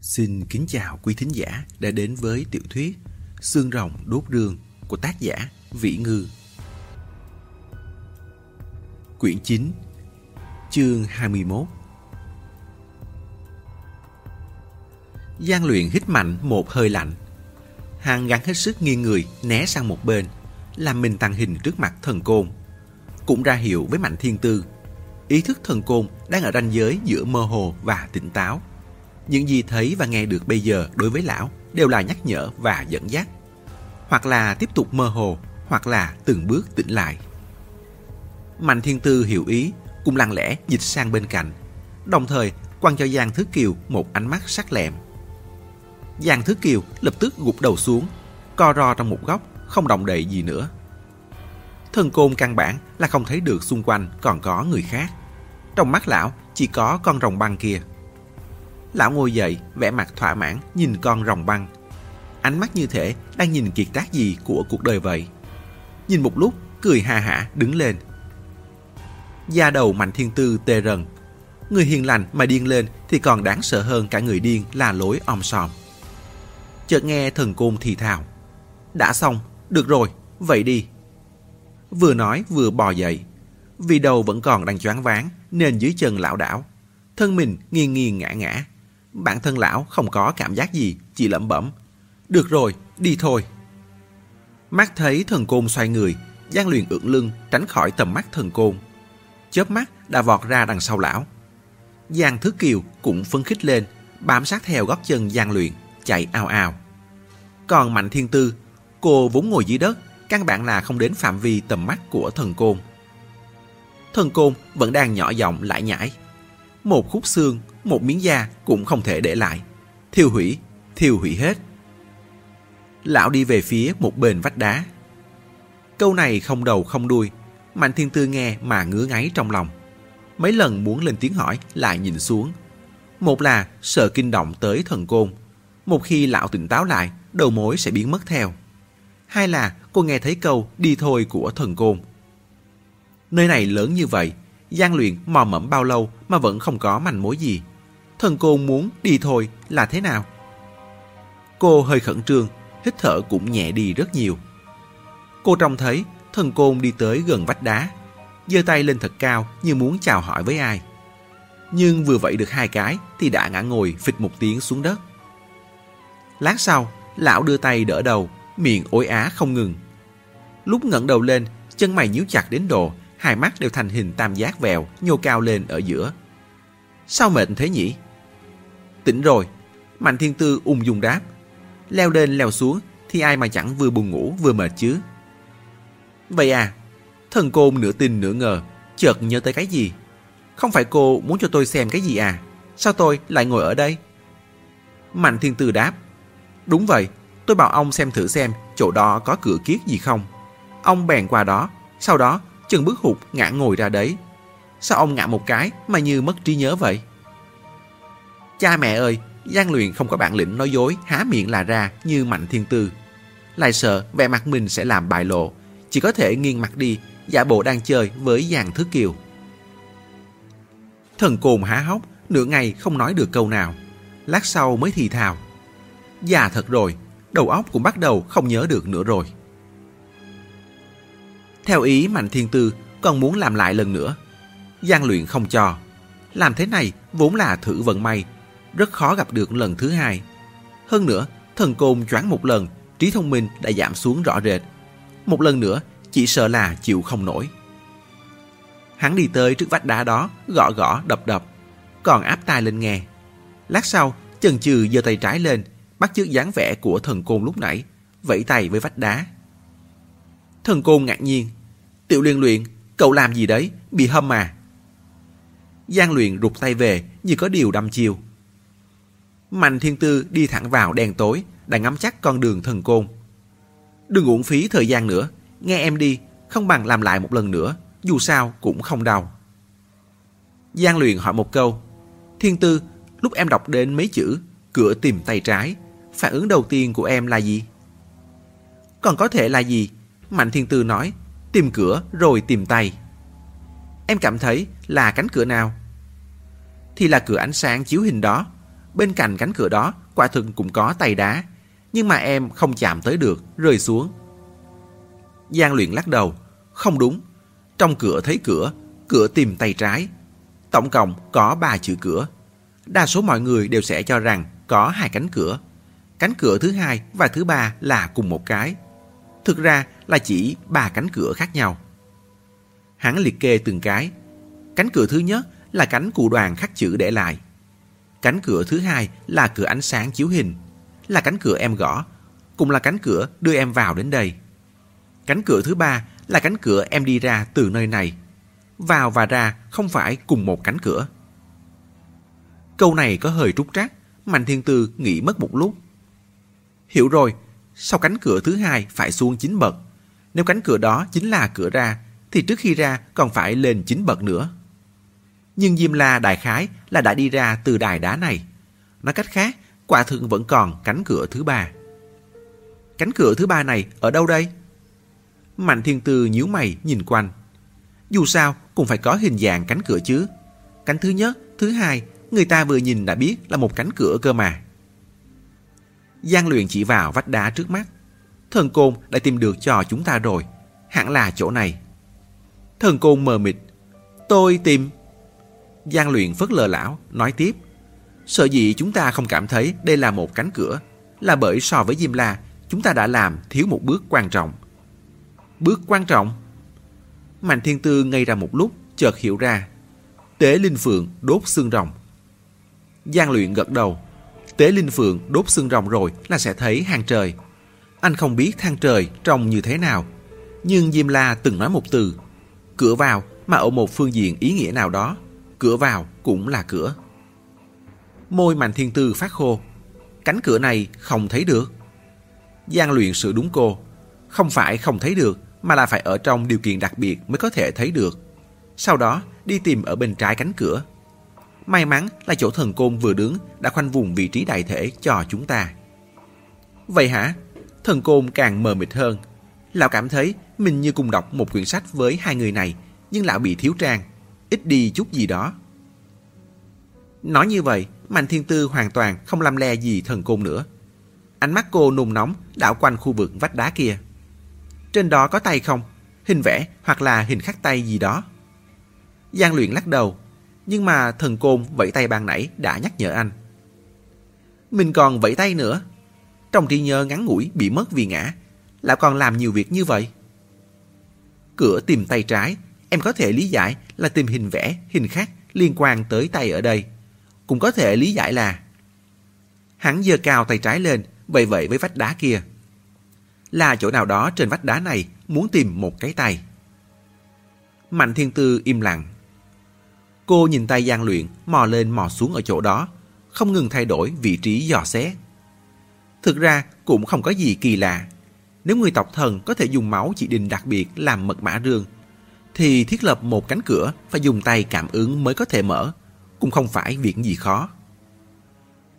Xin kính chào quý thính giả đã đến với tiểu thuyết Xương rồng đốt rương của tác giả Vĩ Ngư. Quyển 9 Chương 21 Giang luyện hít mạnh một hơi lạnh. Hàng gắn hết sức nghiêng người né sang một bên, làm mình tàng hình trước mặt thần côn. Cũng ra hiệu với mạnh thiên tư. Ý thức thần côn đang ở ranh giới giữa mơ hồ và tỉnh táo. Những gì thấy và nghe được bây giờ đối với lão đều là nhắc nhở và dẫn dắt. Hoặc là tiếp tục mơ hồ, hoặc là từng bước tỉnh lại. Mạnh Thiên Tư hiểu ý, cũng lặng lẽ dịch sang bên cạnh, đồng thời quăng cho Giang Thứ Kiều một ánh mắt sắc lẹm. Giang Thứ Kiều lập tức gục đầu xuống, co ro trong một góc, không động đậy gì nữa. Thân côn căn bản là không thấy được xung quanh còn có người khác. Trong mắt lão chỉ có con rồng băng kia. Lão ngồi dậy, vẻ mặt thỏa mãn, nhìn con rồng băng. Ánh mắt như thể đang nhìn kiệt tác gì của cuộc đời vậy. Nhìn một lúc, cười ha hả đứng lên. Da đầu Mạnh Thiên Tư tê rần. Người hiền lành mà điên lên thì còn đáng sợ hơn cả người điên là lối om sòm. Chợt nghe thần côn thì thào. Đã xong, được rồi, vậy đi. Vừa nói vừa bò dậy. Vì đầu vẫn còn đang choáng váng nên dưới chân lão đảo. Thân mình nghiêng nghiêng ngã ngã. Bản thân lão không có cảm giác gì, chỉ lẩm bẩm. Được rồi, đi thôi. Mắt thấy thần côn xoay người, Giang luyện ưỡn lưng tránh khỏi tầm mắt thần côn. Chớp mắt đã vọt ra đằng sau lão. Giang Thứ Kiều cũng phấn khích lên, bám sát theo gót chân Giang luyện, chạy ao ao. Còn Mạnh Thiên Tư, cô vốn ngồi dưới đất, căn bản là không đến phạm vi tầm mắt của thần côn. Thần côn vẫn đang nhỏ giọng lại nhãi một khúc xương, một miếng da cũng không thể để lại. Thiêu hủy, thiêu hủy hết. Lão đi về phía một bên vách đá. Câu này không đầu không đuôi, Mạnh Thiên Tư nghe mà ngứa ngáy trong lòng. Mấy lần muốn lên tiếng hỏi lại nhìn xuống. Một là sợ kinh động tới thần côn. Một khi lão tỉnh táo lại, đầu mối sẽ biến mất theo. Hai là cô nghe thấy câu đi thôi của thần côn. Nơi này lớn như vậy, gian luyện mò mẫm bao lâu mà vẫn không có manh mối gì. Thần cô muốn đi thôi là thế nào? Cô hơi khẩn trương, hít thở cũng nhẹ đi rất nhiều. Cô trông thấy thần côn đi tới gần vách đá, giơ tay lên thật cao như muốn chào hỏi với ai. Nhưng vừa vậy được hai cái thì đã ngã ngồi phịch một tiếng xuống đất. Lát sau, lão đưa tay đỡ đầu, miệng ối á không ngừng. Lúc ngẩng đầu lên, chân mày nhíu chặt đến độ hai mắt đều thành hình tam giác vẹo nhô cao lên ở giữa. Sao mệt thế nhỉ? Tỉnh rồi, Mạnh Thiên Tư ung dung đáp. Leo lên leo xuống thì ai mà chẳng vừa buồn ngủ vừa mệt chứ. Vậy à, thần côn nửa tin nửa ngờ, chợt nhớ tới cái gì. Không phải cô muốn cho tôi xem cái gì à? Sao tôi lại ngồi ở đây? Mạnh Thiên Tư đáp. Đúng vậy, tôi bảo ông xem thử xem chỗ đó có cửa kiết gì không. Ông bèn qua đó, sau đó chân bước hụt ngã ngồi ra đấy. Sao ông ngã một cái mà như mất trí nhớ vậy? Cha mẹ ơi, Giang Luyện không có bản lĩnh nói dối há miệng là ra như Mạnh Thiên Tư. Lại sợ vẻ mặt mình sẽ làm bại lộ, chỉ có thể nghiêng mặt đi, giả bộ đang chơi với Giang Thứ Kiều. Thần cồn há hốc, nửa ngày không nói được câu nào. Lát sau mới thì thào. Già thật rồi, đầu óc cũng bắt đầu không nhớ được nữa rồi. Theo ý Mạnh Thiên Tư còn muốn làm lại lần nữa. Giang luyện không cho. Làm thế này vốn là thử vận may, rất khó gặp được lần thứ hai. Hơn nữa, thần côn choáng một lần, trí thông minh đã giảm xuống rõ rệt. Một lần nữa, chỉ sợ là chịu không nổi. Hắn đi tới trước vách đá đó, gõ gõ đập đập, còn áp tai lên nghe. Lát sau, chần chừ giơ tay trái lên, bắt chước dáng vẻ của thần côn lúc nãy, vẫy tay với vách đá. Thần côn ngạc nhiên, Tiểu liên luyện, cậu làm gì đấy, bị hâm à? Giang luyện rụt tay về như có điều đâm chiêu. Mạnh thiên tư đi thẳng vào đèn tối, đã ngắm chắc con đường thần côn. Đừng uổng phí thời gian nữa, nghe em đi, không bằng làm lại một lần nữa, dù sao cũng không đau. Giang luyện hỏi một câu, Thiên tư, lúc em đọc đến mấy chữ, cửa tìm tay trái, phản ứng đầu tiên của em là gì? Còn có thể là gì? Mạnh thiên tư nói, tìm cửa rồi tìm tay. Em cảm thấy là cánh cửa nào? Thì là cửa ánh sáng chiếu hình đó. bên cạnh cánh cửa đó quả thực cũng có tay đá, nhưng mà em không chạm tới được, rơi xuống. Giang luyện lắc đầu, không đúng. Trong cửa thấy cửa, cửa tìm tay trái. Tổng cộng có ba chữ cửa. Đa số mọi người đều sẽ cho rằng có hai cánh cửa. Cánh cửa thứ hai và thứ ba là cùng một cái. Thực ra là chỉ ba cánh cửa khác nhau. Hắn liệt kê từng cái. Cánh cửa thứ nhất là cánh cụ đoàn khắc chữ để lại. Cánh cửa thứ hai là cửa ánh sáng chiếu hình, là cánh cửa em gõ, cũng là cánh cửa đưa em vào đến đây. Cánh cửa thứ ba là cánh cửa em đi ra từ nơi này. Vào và ra không phải cùng một cánh cửa. Câu này có hơi trúc trắc, Mạnh Thiên Tư nghĩ mất một lúc. Hiểu rồi, sau cánh cửa thứ hai phải xuống chín bậc. Nếu cánh cửa đó chính là cửa ra, thì trước khi ra còn phải lên chín bậc nữa. Nhưng Diêm La đại khái là đã đi ra từ đài đá này. Nói cách khác, quả thực vẫn còn cánh cửa thứ ba. Cánh cửa thứ ba này ở đâu đây? Mạnh Thiên Tư nhíu mày nhìn quanh. Dù sao cũng phải có hình dạng cánh cửa chứ. Cánh thứ nhất, thứ hai, người ta vừa nhìn đã biết là một cánh cửa cơ mà. Giang luyện chỉ vào vách đá trước mắt. Thần côn đã tìm được cho chúng ta rồi. Hẳn là chỗ này. Thần côn mờ mịt. Tôi tìm... Giang luyện phất lờ lão, nói tiếp. Sợ gì chúng ta không cảm thấy đây là một cánh cửa, là bởi so với Diêm La, chúng ta đã làm thiếu một bước quan trọng. Bước quan trọng? Mạnh Thiên Tư ngây ra một lúc, chợt hiểu ra. Tế Linh Phượng đốt xương rồng. Giang luyện gật đầu. Tế Linh Phượng đốt xương rồng rồi là sẽ thấy hang trời. Anh không biết thang trời trông như thế nào. Nhưng Diêm La từng nói một từ. Cửa vào mà ở một phương diện ý nghĩa nào đó. Cửa vào cũng là cửa. Môi Mạnh Thiên Tư phát khô. Cánh cửa này không thấy được. Giang luyện sự đúng cô. Không phải không thấy được, mà là phải ở trong điều kiện đặc biệt mới có thể thấy được. Sau đó, đi tìm ở bên trái cánh cửa. May mắn là chỗ thần côn vừa đứng đã khoanh vùng vị trí đại thể cho chúng ta. Vậy hả? Thần côn càng mờ mịt hơn. Lão cảm thấy mình như cùng đọc một quyển sách với hai người này, nhưng lão bị thiếu trang, ít đi chút gì đó. Nói như vậy, Mạnh Thiên Tư hoàn toàn không làm le gì thần côn nữa. Ánh mắt cô nung nóng đảo quanh khu vực vách đá kia. Trên đó có tay không? Hình vẽ hoặc là hình khắc tay gì đó. Giang luyện lắc đầu, nhưng mà thần côn vẫy tay ban nãy đã nhắc nhở anh. Mình còn vẫy tay nữa. Trong trí nhớ ngắn ngủi bị mất vì ngã, lại còn làm nhiều việc như vậy. Cửa tìm tay trái, em có thể lý giải là tìm hình vẽ, hình khác liên quan tới tay ở đây. Cũng có thể lý giải là Hắn giơ cao tay trái lên, vậy vậy với vách đá kia là chỗ nào đó trên vách đá này muốn tìm một cái tay. Mạnh Thiên Tư im lặng. Cô nhìn tay gian luyện mò lên mò xuống ở chỗ đó, không ngừng thay đổi vị trí dò xét. Thực ra cũng không có gì kỳ lạ. Nếu người tộc thần có thể dùng máu chỉ định đặc biệt làm mật mã rương, thì thiết lập một cánh cửa phải dùng tay cảm ứng mới có thể mở, cũng không phải việc gì khó.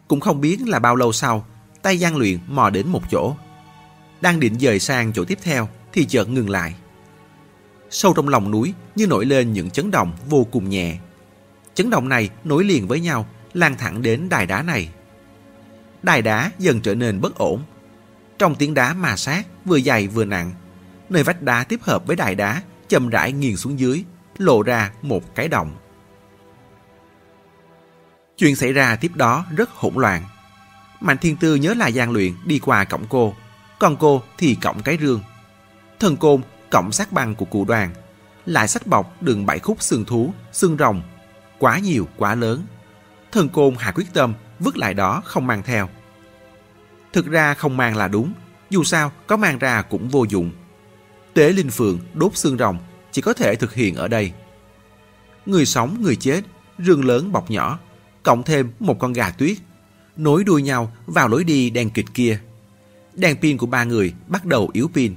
Cũng không biết là bao lâu sau, tay gian luyện mò đến một chỗ đang định dời sang chỗ tiếp theo thì chợt ngừng lại. Sâu trong lòng núi như nổi lên những chấn động vô cùng nhẹ. Chấn động này nối liền với nhau, lan thẳng đến đài đá này. Đài đá dần trở nên bất ổn. Trong tiếng đá mà sát, vừa dày vừa nặng, nơi vách đá tiếp hợp với đài đá chậm rãi nghiền xuống dưới, lộ ra một cái động. Chuyện xảy ra tiếp đó rất hỗn loạn. Mạnh Thiên Tư nhớ là gian luyện đi qua cổng cô, còn cô thì cổng cái rương. Thần côn cổng sát băng của cụ đoàn, lại sách bọc đường bảy khúc xương thú, xương rồng, quá nhiều quá lớn. Thần côn hạ quyết tâm vứt lại đó không mang theo. Thực ra không mang là đúng, dù sao có mang ra cũng vô dụng. Tế linh phượng đốt xương rồng chỉ có thể thực hiện ở đây. Người sống người chết, rương lớn bọc nhỏ, cộng thêm một con gà tuyết, nối đuôi nhau vào lối đi đen kịch kia đèn pin của ba người bắt đầu yếu pin.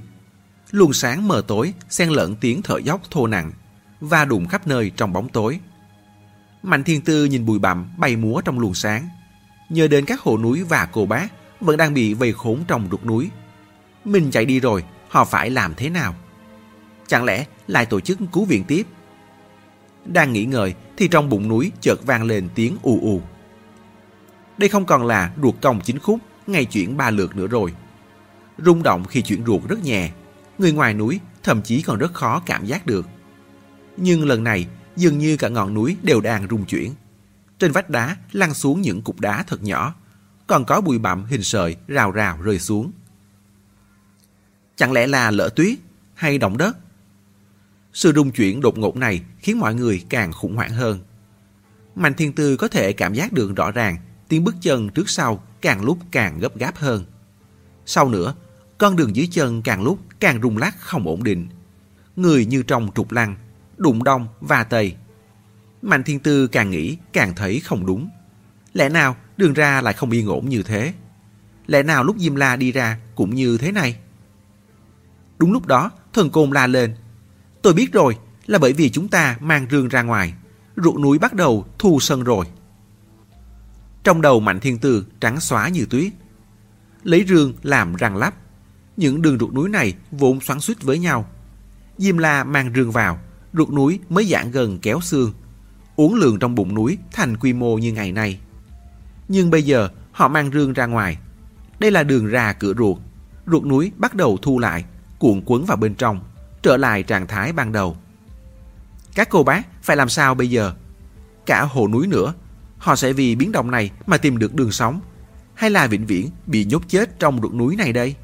Luồng sáng mờ tối xen lẫn tiếng thở dốc thô nặng và đụng khắp nơi trong bóng tối. Mạnh Thiên Tư nhìn bụi bặm bay múa trong luồng sáng. Nhờ đến các hồ núi và cô bác vẫn đang bị vây khốn trong rục núi. Mình chạy đi rồi, họ phải làm thế nào? Chẳng lẽ lại tổ chức cứu viện tiếp? Đang nghĩ ngợi thì trong bụng núi chợt vang lên tiếng ù ù. Đây không còn là ruột cong chính khúc, ngay chuyển ba lượt nữa rồi. Rung động khi chuyển ruột rất nhẹ, người ngoài núi thậm chí còn rất khó cảm giác được. Nhưng lần này, dường như cả ngọn núi đều đang rung chuyển. Trên vách đá lăn xuống những cục đá thật nhỏ, còn có bụi bặm hình sợi rào rào rơi xuống. Chẳng lẽ là lỡ tuyết hay động đất? Sự rung chuyển đột ngột này khiến mọi người càng khủng hoảng hơn. Mạnh Thiên Tư có thể cảm giác được rõ ràng tiếng bước chân trước sau càng lúc càng gấp gáp hơn. Sau nữa, con đường dưới chân càng lúc càng rung lắc không ổn định. Người như trong trục lăng, đụng đông và tây. Mạnh Thiên Tư càng nghĩ càng thấy không đúng. Lẽ nào đường ra lại không yên ổn như thế? Lẽ nào lúc Diêm La đi ra cũng như thế này? Đúng lúc đó, thần côn la lên. Tôi biết rồi, là bởi vì chúng ta mang rương ra ngoài. Ruộng núi bắt đầu thu sân rồi. Trong đầu Mạnh Thiên Tư trắng xóa như tuyết. Lấy rương làm răng lắp. Những đường ruộng núi này vốn xoắn suýt với nhau. Diêm La mang rương vào, ruột núi mới giãn gần kéo xương. Uống lường trong bụng núi thành quy mô như ngày nay. Nhưng bây giờ họ mang rương ra ngoài. Đây là đường ra cửa ruột. Ruột núi bắt đầu thu lại, cuộn quấn vào bên trong, trở lại trạng thái ban đầu. Các cô bác phải làm sao bây giờ? Cả hồ núi nữa, họ sẽ vì biến động này mà tìm được đường sống, hay là vĩnh viễn bị nhốt chết trong ruột núi này đây?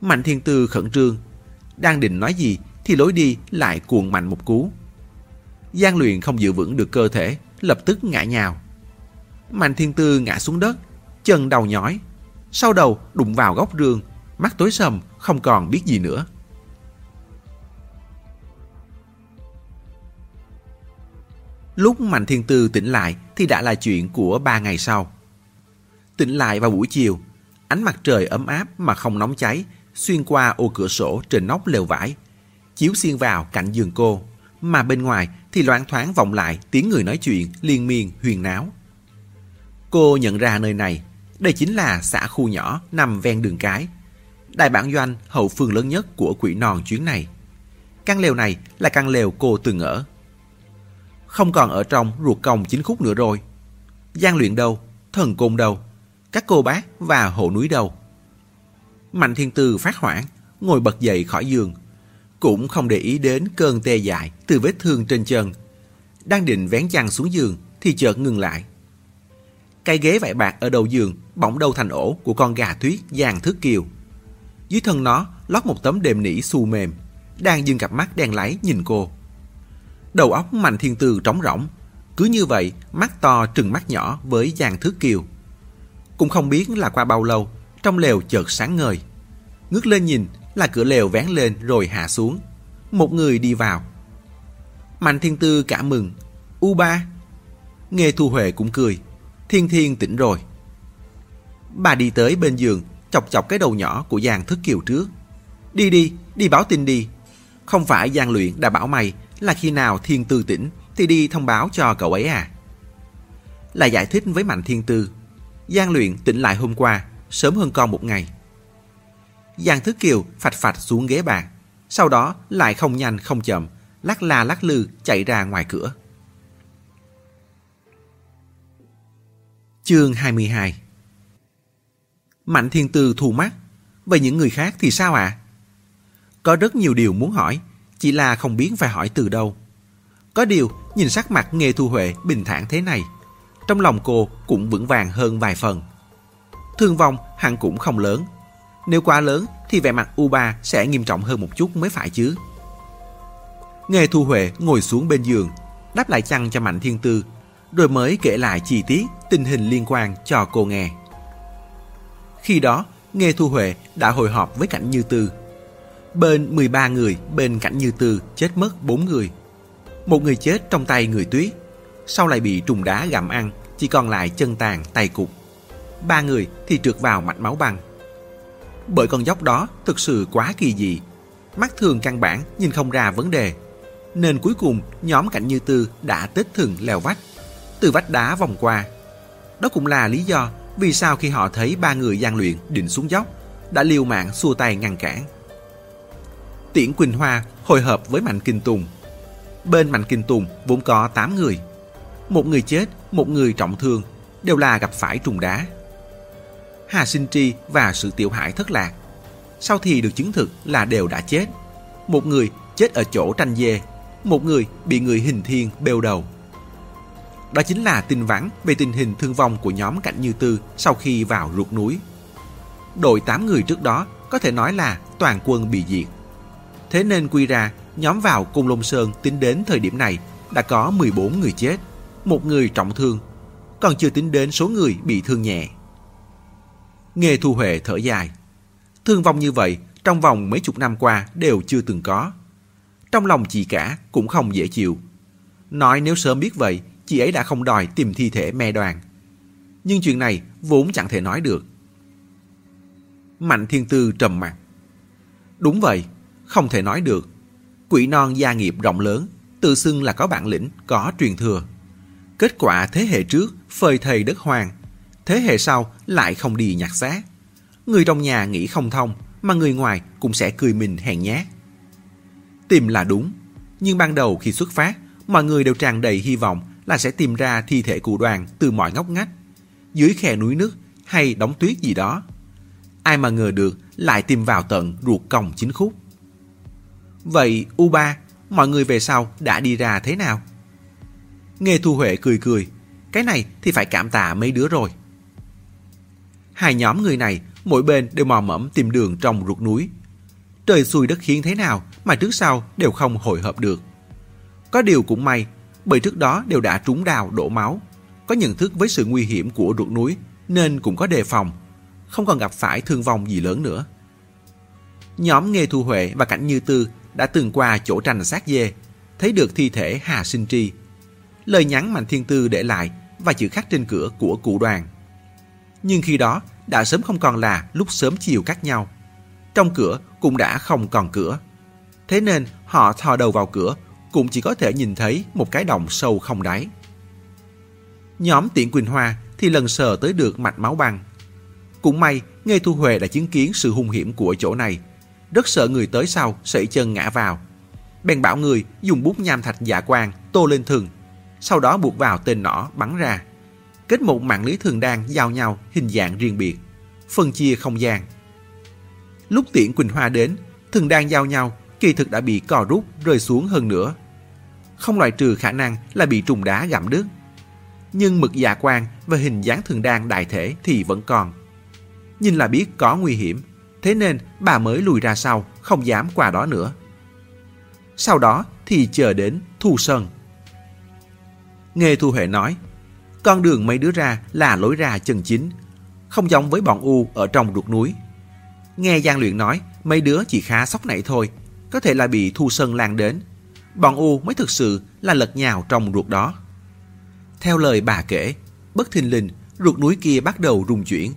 Mạnh Thiên Tư khẩn trương, đang định nói gì khi lối đi lại cuồng mạnh một cú. Giang luyện không giữ vững được cơ thể, lập tức ngã nhào. Mạnh Thiên Tư ngã xuống đất, chân đầu nhói, sau đầu đụng vào góc rương, mắt tối sầm, không còn biết gì nữa. Lúc Mạnh Thiên Tư tỉnh lại thì đã là chuyện của ba ngày sau. Tỉnh lại vào buổi chiều, ánh mặt trời ấm áp mà không nóng cháy xuyên qua ô cửa sổ trên nóc lều vải, chiếu xiên vào cạnh giường cô, mà bên ngoài thì loáng thoáng vọng lại tiếng người nói chuyện liên miên huyền náo. Cô nhận ra nơi này, đây chính là xã khu nhỏ nằm ven đường cái. Đại bản doanh hậu phương lớn nhất của quỷ non chuyến này. Căn lều này là căn lều cô từng ở. Không còn ở trong ruột còng chính khúc nữa rồi. gian luyện đâu? Thần côn đâu? Các cô bác và hộ núi đâu? Mạnh thiên tư phát hoảng, ngồi bật dậy khỏi giường. Cũng không để ý đến cơn tê dại từ vết thương trên chân. Đang định vén chăn xuống giường thì chợt ngừng lại. Cây ghế vải bạc ở đầu giường bỗng đâu thành ổ của con gà tuyết vàng thước kiều. Dưới thân nó lót một tấm đệm nỉ xù mềm, đang dưng cặp mắt đen láy nhìn cô. Đầu óc Mạnh Thiên Tư trống rỗng, cứ như vậy mắt to trừng mắt nhỏ với vàng thước kiều. Cũng không biết là qua bao lâu, trong lều chợt sáng ngời. Ngước lên nhìn là cửa lều vén lên rồi hạ xuống. Một người đi vào. Mạnh Thiên Tư cả mừng. U ba. Nghe Thu Huệ cũng cười. Thiên Thiên tỉnh rồi. Bà đi tới bên giường, chọc chọc cái đầu nhỏ của Giang Thức Kiều trước. Đi đi, đi báo tin đi. Không phải Giang Luyện đã bảo mày là khi nào Thiên Tư tỉnh thì đi thông báo cho cậu ấy à? Là giải thích với Mạnh Thiên Tư. Giang Luyện tỉnh lại hôm qua, sớm hơn con một ngày. Giang thứ Kiều phạch phạch xuống ghế bàn, sau đó lại không nhanh không chậm, lắc la lắc lư chạy ra ngoài cửa. Chương 22 Mạnh Thiên Tư thù mắt, vậy những người khác thì sao ạ? À? Có rất nhiều điều muốn hỏi, chỉ là không biết phải hỏi từ đâu. Có điều, nhìn sắc mặt Nghê Thu Huệ bình thản thế này, trong lòng cô cũng vững vàng hơn vài phần. Thương vong hẳn cũng không lớn. Nếu quá lớn thì vẻ mặt U3 sẽ nghiêm trọng hơn một chút mới phải chứ. Nghề Thu Huệ ngồi xuống bên giường, đáp lại chăn cho Mạnh Thiên Tư, rồi mới kể lại chi tiết tình hình liên quan cho cô nghe. Khi đó, Nghề Thu Huệ đã hội họp với Cảnh Như Tư. Bên 13 người, bên Cảnh Như Tư chết mất 4 người. Một người chết trong tay người tuyết, sau lại bị trùng đá gặm ăn, chỉ còn lại chân tàn, tay cục ba người thì trượt vào mạch máu băng. Bởi con dốc đó thực sự quá kỳ dị, mắt thường căn bản nhìn không ra vấn đề, nên cuối cùng nhóm Cảnh Như Tư đã tết thường leo vách, từ vách đá vòng qua. Đó cũng là lý do vì sao khi họ thấy ba người gian luyện định xuống dốc, đã liều mạng xua tay ngăn cản. Tiễn Quỳnh Hoa hồi hợp với Mạnh Kinh Tùng. Bên Mạnh Kinh Tùng vốn có 8 người. Một người chết, một người trọng thương, đều là gặp phải trùng đá. Hà Sinh Tri và sự tiểu hải thất lạc. Sau thì được chứng thực là đều đã chết. Một người chết ở chỗ tranh dê, một người bị người hình thiên bêu đầu. Đó chính là tin vắn về tình hình thương vong của nhóm Cảnh Như Tư sau khi vào ruột núi. Đội 8 người trước đó có thể nói là toàn quân bị diệt. Thế nên quy ra, nhóm vào Cung Lông Sơn tính đến thời điểm này đã có 14 người chết, một người trọng thương, còn chưa tính đến số người bị thương nhẹ. Nghề Thu Huệ thở dài. Thương vong như vậy trong vòng mấy chục năm qua đều chưa từng có. Trong lòng chị cả cũng không dễ chịu. Nói nếu sớm biết vậy, chị ấy đã không đòi tìm thi thể me đoàn. Nhưng chuyện này vốn chẳng thể nói được. Mạnh Thiên Tư trầm mặt. Đúng vậy, không thể nói được. Quỷ non gia nghiệp rộng lớn, tự xưng là có bản lĩnh, có truyền thừa. Kết quả thế hệ trước phơi thầy đất hoàng thế hệ sau lại không đi nhặt xác. Người trong nhà nghĩ không thông, mà người ngoài cũng sẽ cười mình hèn nhát. Tìm là đúng, nhưng ban đầu khi xuất phát, mọi người đều tràn đầy hy vọng là sẽ tìm ra thi thể cụ đoàn từ mọi ngóc ngách, dưới khe núi nước hay đóng tuyết gì đó. Ai mà ngờ được lại tìm vào tận ruột còng chính khúc. Vậy U3, mọi người về sau đã đi ra thế nào? Nghe Thu Huệ cười cười, cái này thì phải cảm tạ mấy đứa rồi. Hai nhóm người này, mỗi bên đều mò mẫm tìm đường trong ruột núi. Trời xui đất khiến thế nào mà trước sau đều không hội hợp được. Có điều cũng may, bởi trước đó đều đã trúng đào đổ máu, có nhận thức với sự nguy hiểm của ruột núi nên cũng có đề phòng, không còn gặp phải thương vong gì lớn nữa. Nhóm Nghê Thu Huệ và Cảnh Như Tư đã từng qua chỗ tranh sát dê, thấy được thi thể Hà Sinh Tri. Lời nhắn Mạnh Thiên Tư để lại và chữ khắc trên cửa của cụ đoàn. Nhưng khi đó đã sớm không còn là lúc sớm chiều khác nhau. Trong cửa cũng đã không còn cửa. Thế nên họ thò đầu vào cửa cũng chỉ có thể nhìn thấy một cái đồng sâu không đáy. Nhóm tiện Quỳnh Hoa thì lần sờ tới được mạch máu băng. Cũng may, nghe Thu Huệ đã chứng kiến sự hung hiểm của chỗ này. Rất sợ người tới sau sẩy chân ngã vào. Bèn bảo người dùng bút nham thạch dạ quang tô lên thường sau đó buộc vào tên nỏ bắn ra. Kết một mạng lưới thường đan giao nhau hình dạng riêng biệt, phân chia không gian. Lúc Tiễn Quỳnh Hoa đến, thường đan giao nhau kỳ thực đã bị cò rút rơi xuống hơn nữa. Không loại trừ khả năng là bị trùng đá gặm đứt. Nhưng mực dạ quang và hình dáng thường đan đại thể thì vẫn còn. Nhìn là biết có nguy hiểm, thế nên bà mới lùi ra sau, không dám qua đó nữa. Sau đó thì chờ đến Thu Sơn. Nghe Thu Huệ nói, con đường mấy đứa ra là lối ra chân chính, không giống với bọn U ở trong ruột núi. Nghe Giang Luyện nói, mấy đứa chỉ khá sốc nảy thôi, có thể là bị Thu Sơn lan đến. Bọn U mới thực sự là lật nhào trong ruột đó. Theo lời bà kể, bất thình lình, ruột núi kia bắt đầu rung chuyển.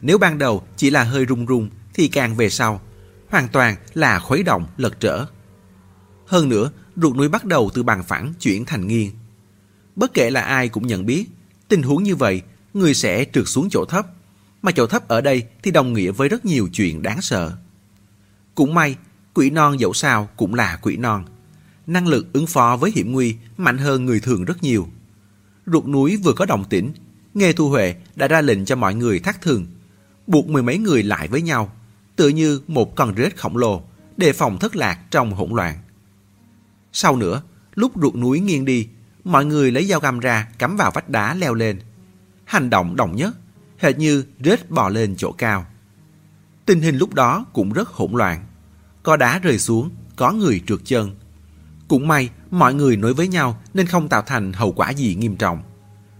Nếu ban đầu chỉ là hơi rung rung, thì càng về sau, hoàn toàn là khuấy động lật trở. Hơn nữa, ruột núi bắt đầu từ bằng phẳng chuyển thành nghiêng. Bất kể là ai cũng nhận biết, tình huống như vậy, người sẽ trượt xuống chỗ thấp. Mà chỗ thấp ở đây thì đồng nghĩa với rất nhiều chuyện đáng sợ. Cũng may, quỷ non dẫu sao cũng là quỷ non. Năng lực ứng phó với hiểm nguy mạnh hơn người thường rất nhiều. Ruột núi vừa có đồng tĩnh, Nghe Thu Huệ đã ra lệnh cho mọi người thắt thường, buộc mười mấy người lại với nhau, tựa như một con rết khổng lồ, đề phòng thất lạc trong hỗn loạn. Sau nữa, lúc ruột núi nghiêng đi, mọi người lấy dao găm ra cắm vào vách đá leo lên. Hành động đồng nhất, hệt như rết bò lên chỗ cao. Tình hình lúc đó cũng rất hỗn loạn. Có đá rơi xuống, có người trượt chân. Cũng may mọi người nối với nhau nên không tạo thành hậu quả gì nghiêm trọng.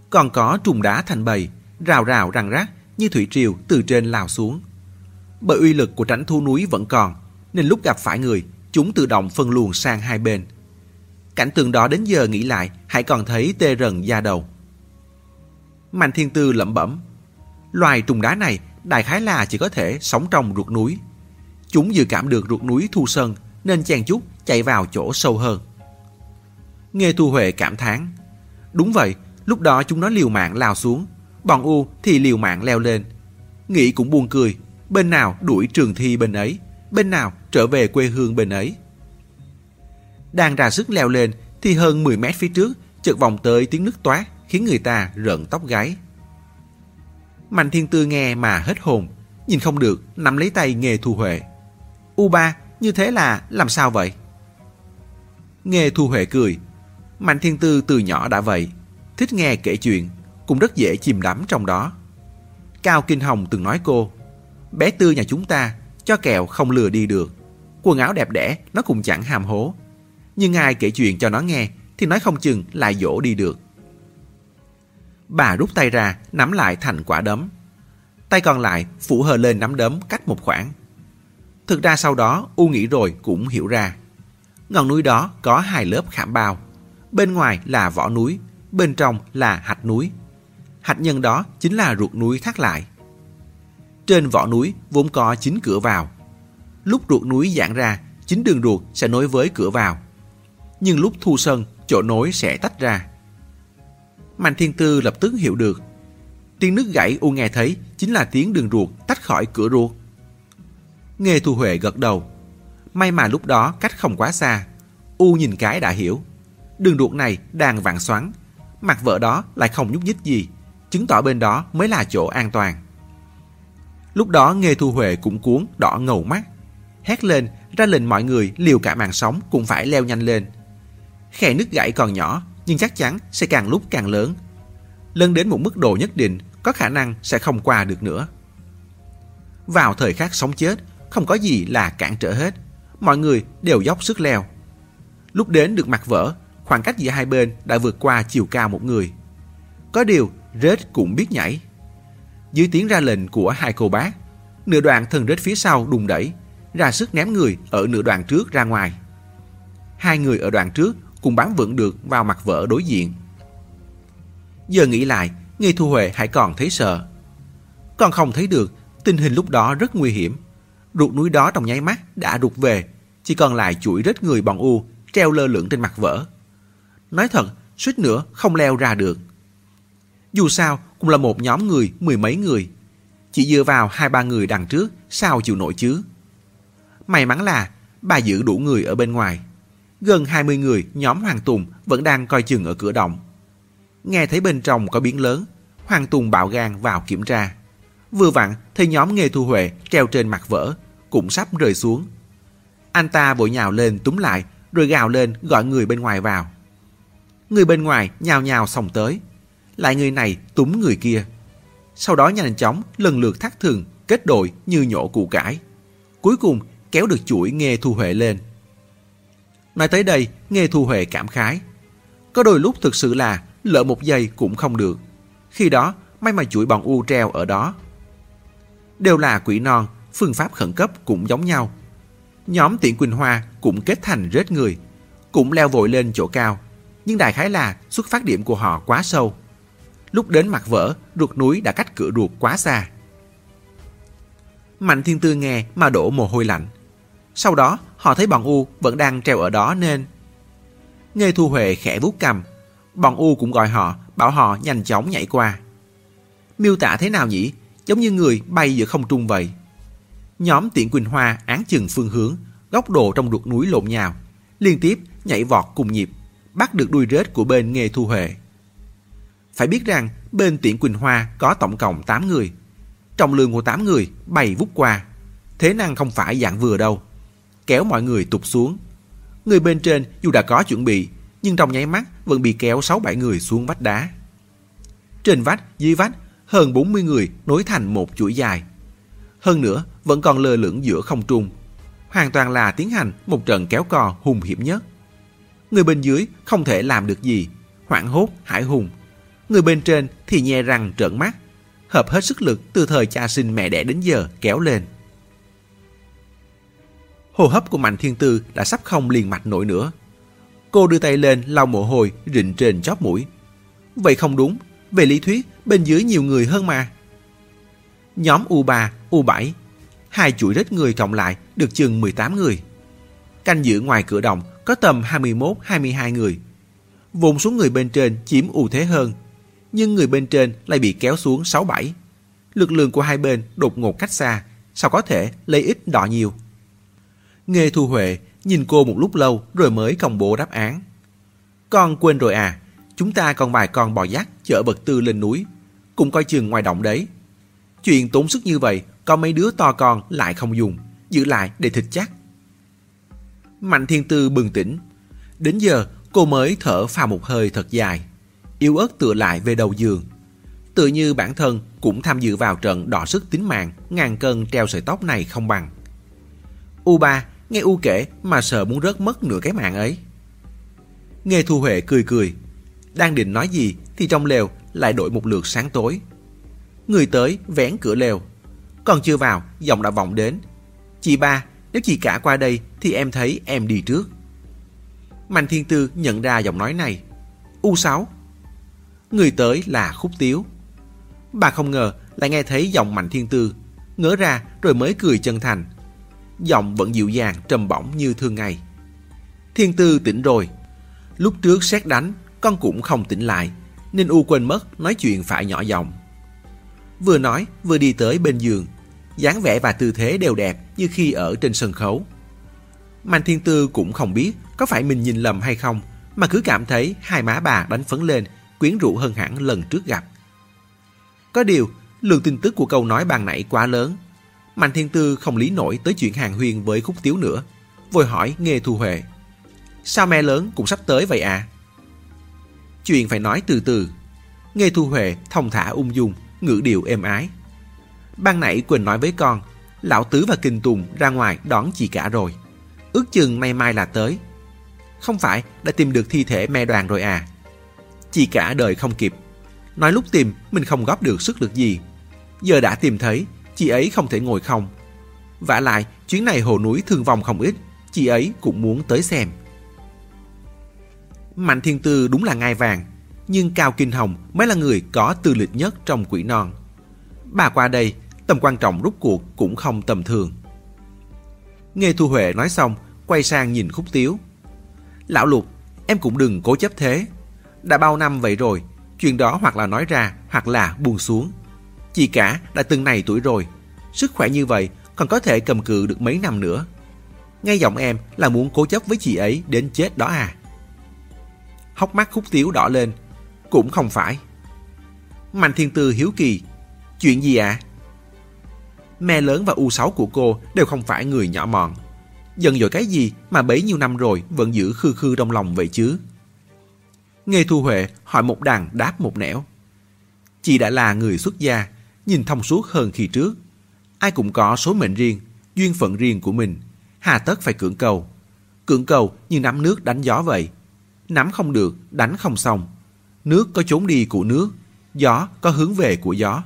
Còn có trùng đá thành bầy, rào rào răng rác như thủy triều từ trên lao xuống. Bởi uy lực của tránh thu núi vẫn còn, nên lúc gặp phải người, chúng tự động phân luồng sang hai bên. Cảnh tượng đó đến giờ nghĩ lại, hãy còn thấy tê rần da đầu. Mạnh Thiên Tư lẩm bẩm. Loài trùng đá này đại khái là chỉ có thể sống trong ruột núi. Chúng dự cảm được ruột núi thu sơn nên chen chút chạy vào chỗ sâu hơn. Nghe Thu Huệ cảm thán. Đúng vậy, lúc đó chúng nó liều mạng lao xuống, bọn U thì liều mạng leo lên. Nghĩ cũng buồn cười, bên nào đuổi trường thi bên ấy, bên nào trở về quê hương bên ấy. Đang ra sức leo lên thì hơn 10 mét phía trước chợt vòng tới tiếng nước toát khiến người ta rợn tóc gáy. Mạnh Thiên Tư nghe mà hết hồn, nhìn không được, nắm lấy tay Nghề Thu Huệ. U ba, như thế là làm sao vậy? Nghề Thu Huệ cười. Mạnh Thiên Tư từ nhỏ đã vậy, thích nghe kể chuyện, cũng rất dễ chìm đắm trong đó. Cao Kinh Hồng từng nói cô, bé Tư nhà chúng ta, cho kẹo không lừa đi được. Quần áo đẹp đẽ, nó cũng chẳng hàm hố. Nhưng ai kể chuyện cho nó nghe, thì nói không chừng lại dỗ đi được. Bà rút tay ra, nắm lại thành quả đấm. Tay còn lại phủ hờ lên nắm đấm cách một khoảng. Thực ra sau đó U nghĩ rồi cũng hiểu ra. Ngọn núi đó có hai lớp khảm bao. Bên ngoài là vỏ núi, bên trong là hạch núi. Hạch nhân đó chính là ruột núi thắt lại. Trên vỏ núi vốn có chín cửa vào. Lúc ruột núi giãn ra, chính đường ruột sẽ nối với cửa vào. Nhưng lúc thu sân, chỗ nối sẽ tách ra. Mạnh Thiên Tư lập tức hiểu được. Tiếng nước gãy U nghe thấy chính là tiếng đường ruột tách khỏi cửa ruột. Nghe Thu Huệ gật đầu. May mà lúc đó cách không quá xa. U nhìn cái đã hiểu. Đường ruột này đang vặn xoắn. Mặt vợ đó lại không nhúc nhích gì. Chứng tỏ bên đó mới là chỗ an toàn. Lúc đó Nghe Thu Huệ cũng cuốn đỏ ngầu mắt. Hét lên ra lệnh mọi người liều cả mạng sống cũng phải leo nhanh lên. Khe nước gãy còn nhỏ nhưng chắc chắn sẽ càng lúc càng lớn. Lên đến một mức độ nhất định có khả năng sẽ không qua được nữa. Vào thời khắc sống chết, không có gì là cản trở hết. Mọi người đều dốc sức leo. Lúc đến được mặt vỡ, khoảng cách giữa hai bên đã vượt qua chiều cao một người. Có điều, rết cũng biết nhảy. Dưới tiếng ra lệnh của hai cô bác, nửa đoạn thân rết phía sau đùng đẩy, ra sức ném người ở nửa đoạn trước ra ngoài. Hai người ở đoạn trước cùng bám vững được vào mặt vỡ đối diện. Giờ nghĩ lại, Nghi Thu Huệ hãy còn thấy sợ. Còn không thấy được, tình hình lúc đó rất nguy hiểm. Ruột núi đó trong nháy mắt đã rụt về, chỉ còn lại chuỗi rết người bọn u treo lơ lửng trên mặt vỡ. Nói thật, suýt nữa không leo ra được. Dù sao, cũng là một nhóm người mười mấy người. Chỉ dựa vào hai ba người đằng trước, sao chịu nổi chứ? May mắn là bà giữ đủ người ở bên ngoài gần 20 người nhóm Hoàng Tùng vẫn đang coi chừng ở cửa động. Nghe thấy bên trong có biến lớn, Hoàng Tùng bạo gan vào kiểm tra. Vừa vặn thấy nhóm Nghề Thu Huệ treo trên mặt vỡ, cũng sắp rơi xuống. Anh ta vội nhào lên túm lại, rồi gào lên gọi người bên ngoài vào. Người bên ngoài nhào nhào xông tới, lại người này túm người kia. Sau đó nhanh chóng lần lượt thắt thường kết đội như nhổ củ cải. Cuối cùng kéo được chuỗi Nghề Thu Huệ lên. Nói tới đây, nghe Thu Huệ cảm khái. Có đôi lúc thực sự là lỡ một giây cũng không được. Khi đó, may mà chuỗi bọn u treo ở đó. Đều là quỷ non, phương pháp khẩn cấp cũng giống nhau. Nhóm tiện Quỳnh Hoa cũng kết thành rết người, cũng leo vội lên chỗ cao. Nhưng đại khái là xuất phát điểm của họ quá sâu. Lúc đến mặt vỡ, ruột núi đã cách cửa ruột quá xa. Mạnh Thiên Tư nghe mà đổ mồ hôi lạnh. Sau đó, họ thấy bọn U vẫn đang treo ở đó nên... Nghê Thu Huệ khẽ vuốt cầm. Bọn U cũng gọi họ, bảo họ nhanh chóng nhảy qua. Miêu tả thế nào nhỉ? Giống như người bay giữa không trung vậy. Nhóm tiện Quỳnh Hoa án chừng phương hướng, góc độ trong ruột núi lộn nhào, liên tiếp nhảy vọt cùng nhịp, bắt được đuôi rết của bên Nghê Thu Huệ. Phải biết rằng bên tiện Quỳnh Hoa có tổng cộng 8 người. Trọng lượng của 8 người bay vút qua. Thế năng không phải dạng vừa đâu kéo mọi người tụt xuống. Người bên trên dù đã có chuẩn bị, nhưng trong nháy mắt vẫn bị kéo 6-7 người xuống vách đá. Trên vách, dưới vách, hơn 40 người nối thành một chuỗi dài. Hơn nữa, vẫn còn lơ lửng giữa không trung. Hoàn toàn là tiến hành một trận kéo cò hùng hiểm nhất. Người bên dưới không thể làm được gì, hoảng hốt, hải hùng. Người bên trên thì nhe răng trợn mắt, hợp hết sức lực từ thời cha sinh mẹ đẻ đến giờ kéo lên. Hô hấp của Mạnh Thiên Tư đã sắp không liền mạch nổi nữa. Cô đưa tay lên lau mồ hôi rịn trên chóp mũi. Vậy không đúng, về lý thuyết bên dưới nhiều người hơn mà. Nhóm U3, U7, hai chuỗi rết người cộng lại được chừng 18 người. Canh giữ ngoài cửa động có tầm 21-22 người. Vùng xuống người bên trên chiếm ưu thế hơn, nhưng người bên trên lại bị kéo xuống 6-7. Lực lượng của hai bên đột ngột cách xa, sao có thể lấy ít đọ nhiều. Nghê Thu Huệ nhìn cô một lúc lâu rồi mới công bố đáp án. Con quên rồi à, chúng ta còn vài con bò dắt chở vật tư lên núi, cũng coi chừng ngoài động đấy. Chuyện tốn sức như vậy, có mấy đứa to con lại không dùng, giữ lại để thịt chắc. Mạnh Thiên Tư bừng tỉnh. Đến giờ, cô mới thở phào một hơi thật dài, yếu ớt tựa lại về đầu giường. Tự như bản thân cũng tham dự vào trận đỏ sức tính mạng, ngàn cân treo sợi tóc này không bằng. U ba nghe U kể mà sợ muốn rớt mất nửa cái mạng ấy. Nghe Thu Huệ cười cười, đang định nói gì thì trong lều lại đổi một lượt sáng tối. Người tới vén cửa lều, còn chưa vào, giọng đã vọng đến. Chị ba, nếu chị cả qua đây thì em thấy em đi trước. Mạnh Thiên Tư nhận ra giọng nói này. U6. Người tới là Khúc Tiếu. Bà không ngờ lại nghe thấy giọng Mạnh Thiên Tư. Ngỡ ra rồi mới cười chân thành. Giọng vẫn dịu dàng, trầm bổng như thường ngày. Thiên Tư tỉnh rồi. Lúc trước xét đánh, con cũng không tỉnh lại. Nên U quên mất nói chuyện phải nhỏ giọng. Vừa nói vừa đi tới bên giường dáng vẻ và tư thế đều đẹp như khi ở trên sân khấu. Mạnh Thiên Tư cũng không biết có phải mình nhìn lầm hay không, mà cứ cảm thấy hai má bà đánh phấn lên, quyến rũ hơn hẳn lần trước gặp. Có điều, lượng tin tức của câu nói bàn nãy quá lớn. Mạnh Thiên Tư không lý nổi tới chuyện hàng huyền với khúc tiếu nữa, vội hỏi Nghê Thu Huệ. Sao mẹ lớn cũng sắp tới vậy à? Chuyện phải nói từ từ. Nghê Thu Huệ thông thả ung dung, ngữ điệu êm ái. Ban nãy Quỳnh nói với con, Lão Tứ và Kinh Tùng ra ngoài đón chị cả rồi. Ước chừng nay mai là tới. Không phải đã tìm được thi thể me đoàn rồi à? Chị cả đời không kịp. Nói lúc tìm mình không góp được sức lực gì. Giờ đã tìm thấy, chị ấy không thể ngồi không. vả lại, chuyến này hồ núi thương vong không ít, chị ấy cũng muốn tới xem. Mạnh Thiên Tư đúng là ngai vàng, nhưng Cao Kinh Hồng mới là người có tư lịch nhất trong quỷ non. Bà qua đây tầm quan trọng rút cuộc cũng không tầm thường. Nghe Thu Huệ nói xong, quay sang nhìn Khúc Tiếu. Lão Lục, em cũng đừng cố chấp thế. Đã bao năm vậy rồi, chuyện đó hoặc là nói ra, hoặc là buông xuống. Chị cả đã từng này tuổi rồi, sức khỏe như vậy còn có thể cầm cự được mấy năm nữa. Ngay giọng em là muốn cố chấp với chị ấy đến chết đó à. Hốc mắt Khúc Tiếu đỏ lên, cũng không phải. Mạnh Thiên Tư hiếu kỳ, chuyện gì ạ? À? mẹ lớn và U6 của cô đều không phải người nhỏ mọn. Dần dội cái gì mà bấy nhiêu năm rồi vẫn giữ khư khư trong lòng vậy chứ? Nghe Thu Huệ hỏi một đằng đáp một nẻo. Chị đã là người xuất gia, nhìn thông suốt hơn khi trước. Ai cũng có số mệnh riêng, duyên phận riêng của mình. Hà tất phải cưỡng cầu. Cưỡng cầu như nắm nước đánh gió vậy. Nắm không được, đánh không xong. Nước có trốn đi của nước, gió có hướng về của gió.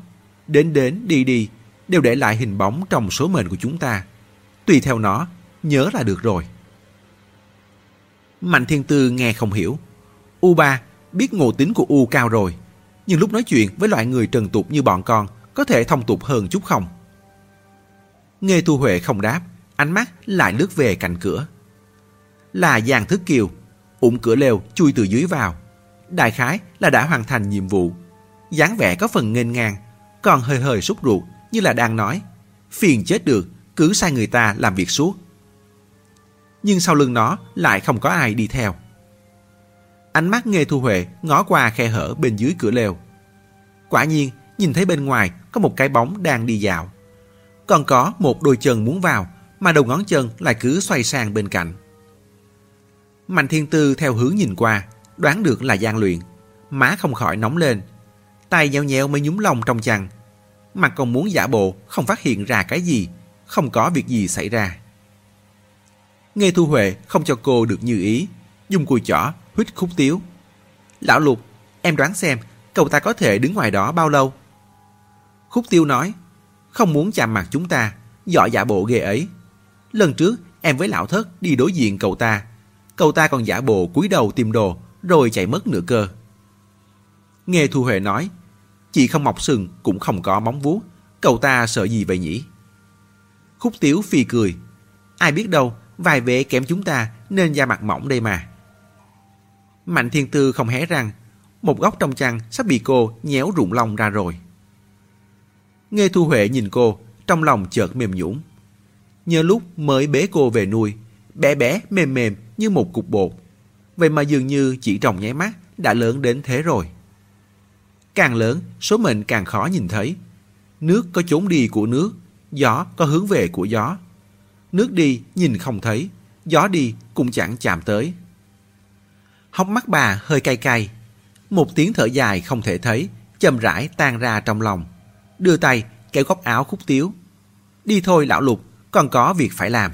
Đến đến, đi đi, đều để lại hình bóng trong số mệnh của chúng ta. Tùy theo nó, nhớ là được rồi. Mạnh Thiên Tư nghe không hiểu. U Ba biết ngộ tính của U cao rồi, nhưng lúc nói chuyện với loại người trần tục như bọn con có thể thông tục hơn chút không? Nghe Thu Huệ không đáp, ánh mắt lại lướt về cạnh cửa. Là Giang Thức Kiều, ủng cửa lều chui từ dưới vào. Đại khái là đã hoàn thành nhiệm vụ. dáng vẻ có phần nghênh ngang, còn hơi hơi xúc ruột như là đang nói, phiền chết được, cứ sai người ta làm việc suốt. Nhưng sau lưng nó lại không có ai đi theo. Ánh mắt nghe Thu Huệ ngó qua khe hở bên dưới cửa lều. Quả nhiên, nhìn thấy bên ngoài có một cái bóng đang đi dạo. Còn có một đôi chân muốn vào, mà đầu ngón chân lại cứ xoay sang bên cạnh. Mạnh Thiên Tư theo hướng nhìn qua, đoán được là gian luyện. Má không khỏi nóng lên. Tay nhéo nhéo mới nhúng lòng trong chăn, mà còn muốn giả bộ không phát hiện ra cái gì, không có việc gì xảy ra. Nghe Thu Huệ không cho cô được như ý, dùng cùi chỏ, huyết khúc tiếu. Lão Lục, em đoán xem cậu ta có thể đứng ngoài đó bao lâu? Khúc tiêu nói, không muốn chạm mặt chúng ta, giỏi giả bộ ghê ấy. Lần trước em với lão thất đi đối diện cậu ta, cậu ta còn giả bộ cúi đầu tìm đồ rồi chạy mất nửa cơ. Nghe Thu Huệ nói, Chị không mọc sừng cũng không có móng vuốt. Cậu ta sợ gì vậy nhỉ? Khúc tiếu phi cười. Ai biết đâu, vài vệ kém chúng ta nên da mặt mỏng đây mà. Mạnh thiên tư không hé răng. Một góc trong chăn sắp bị cô nhéo rụng lòng ra rồi. Nghe Thu Huệ nhìn cô, trong lòng chợt mềm nhũn. Nhớ lúc mới bế cô về nuôi, bé bé mềm mềm như một cục bột. Vậy mà dường như chỉ trong nháy mắt đã lớn đến thế rồi. Càng lớn, số mệnh càng khó nhìn thấy. Nước có trốn đi của nước, gió có hướng về của gió. Nước đi nhìn không thấy, gió đi cũng chẳng chạm tới. Hốc mắt bà hơi cay cay. Một tiếng thở dài không thể thấy, chậm rãi tan ra trong lòng. Đưa tay kéo góc áo khúc tiếu. Đi thôi lão lục, còn có việc phải làm.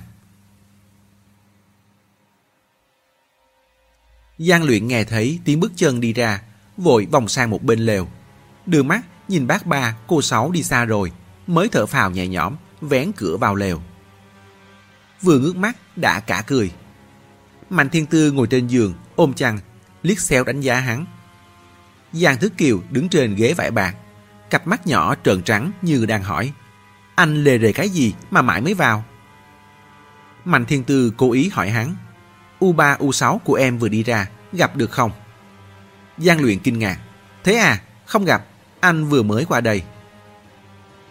Giang luyện nghe thấy tiếng bước chân đi ra, vội vòng sang một bên lều. Đưa mắt nhìn bác ba, cô sáu đi xa rồi, mới thở phào nhẹ nhõm, vén cửa vào lều. Vừa ngước mắt đã cả cười. Mạnh Thiên Tư ngồi trên giường, ôm chăn, liếc xéo đánh giá hắn. Giang Thức Kiều đứng trên ghế vải bạc, cặp mắt nhỏ trợn trắng như đang hỏi. Anh lề rề cái gì mà mãi mới vào? Mạnh Thiên Tư cố ý hỏi hắn. U3, U6 của em vừa đi ra, gặp được không? Giang luyện kinh ngạc. Thế à, không gặp, anh vừa mới qua đây.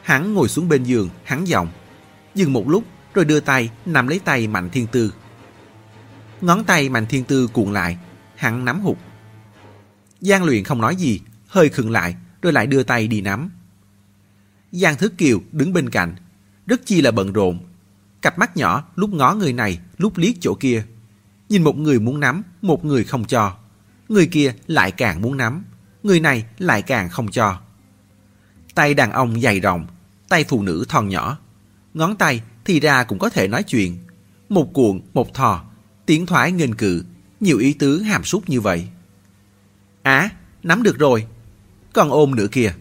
Hắn ngồi xuống bên giường, hắn giọng. Dừng một lúc, rồi đưa tay nắm lấy tay Mạnh Thiên Tư. Ngón tay Mạnh Thiên Tư cuộn lại, hắn nắm hụt. Giang luyện không nói gì, hơi khựng lại, rồi lại đưa tay đi nắm. Giang Thức Kiều đứng bên cạnh, rất chi là bận rộn. Cặp mắt nhỏ lúc ngó người này, lúc liếc chỗ kia. Nhìn một người muốn nắm, một người không cho. Người kia lại càng muốn nắm, người này lại càng không cho. Tay đàn ông dày rộng, tay phụ nữ thon nhỏ. Ngón tay thì ra cũng có thể nói chuyện. Một cuộn, một thò, tiếng thoái nghênh cự, nhiều ý tứ hàm súc như vậy. Á, nắm được rồi. Còn ôm nữa kìa.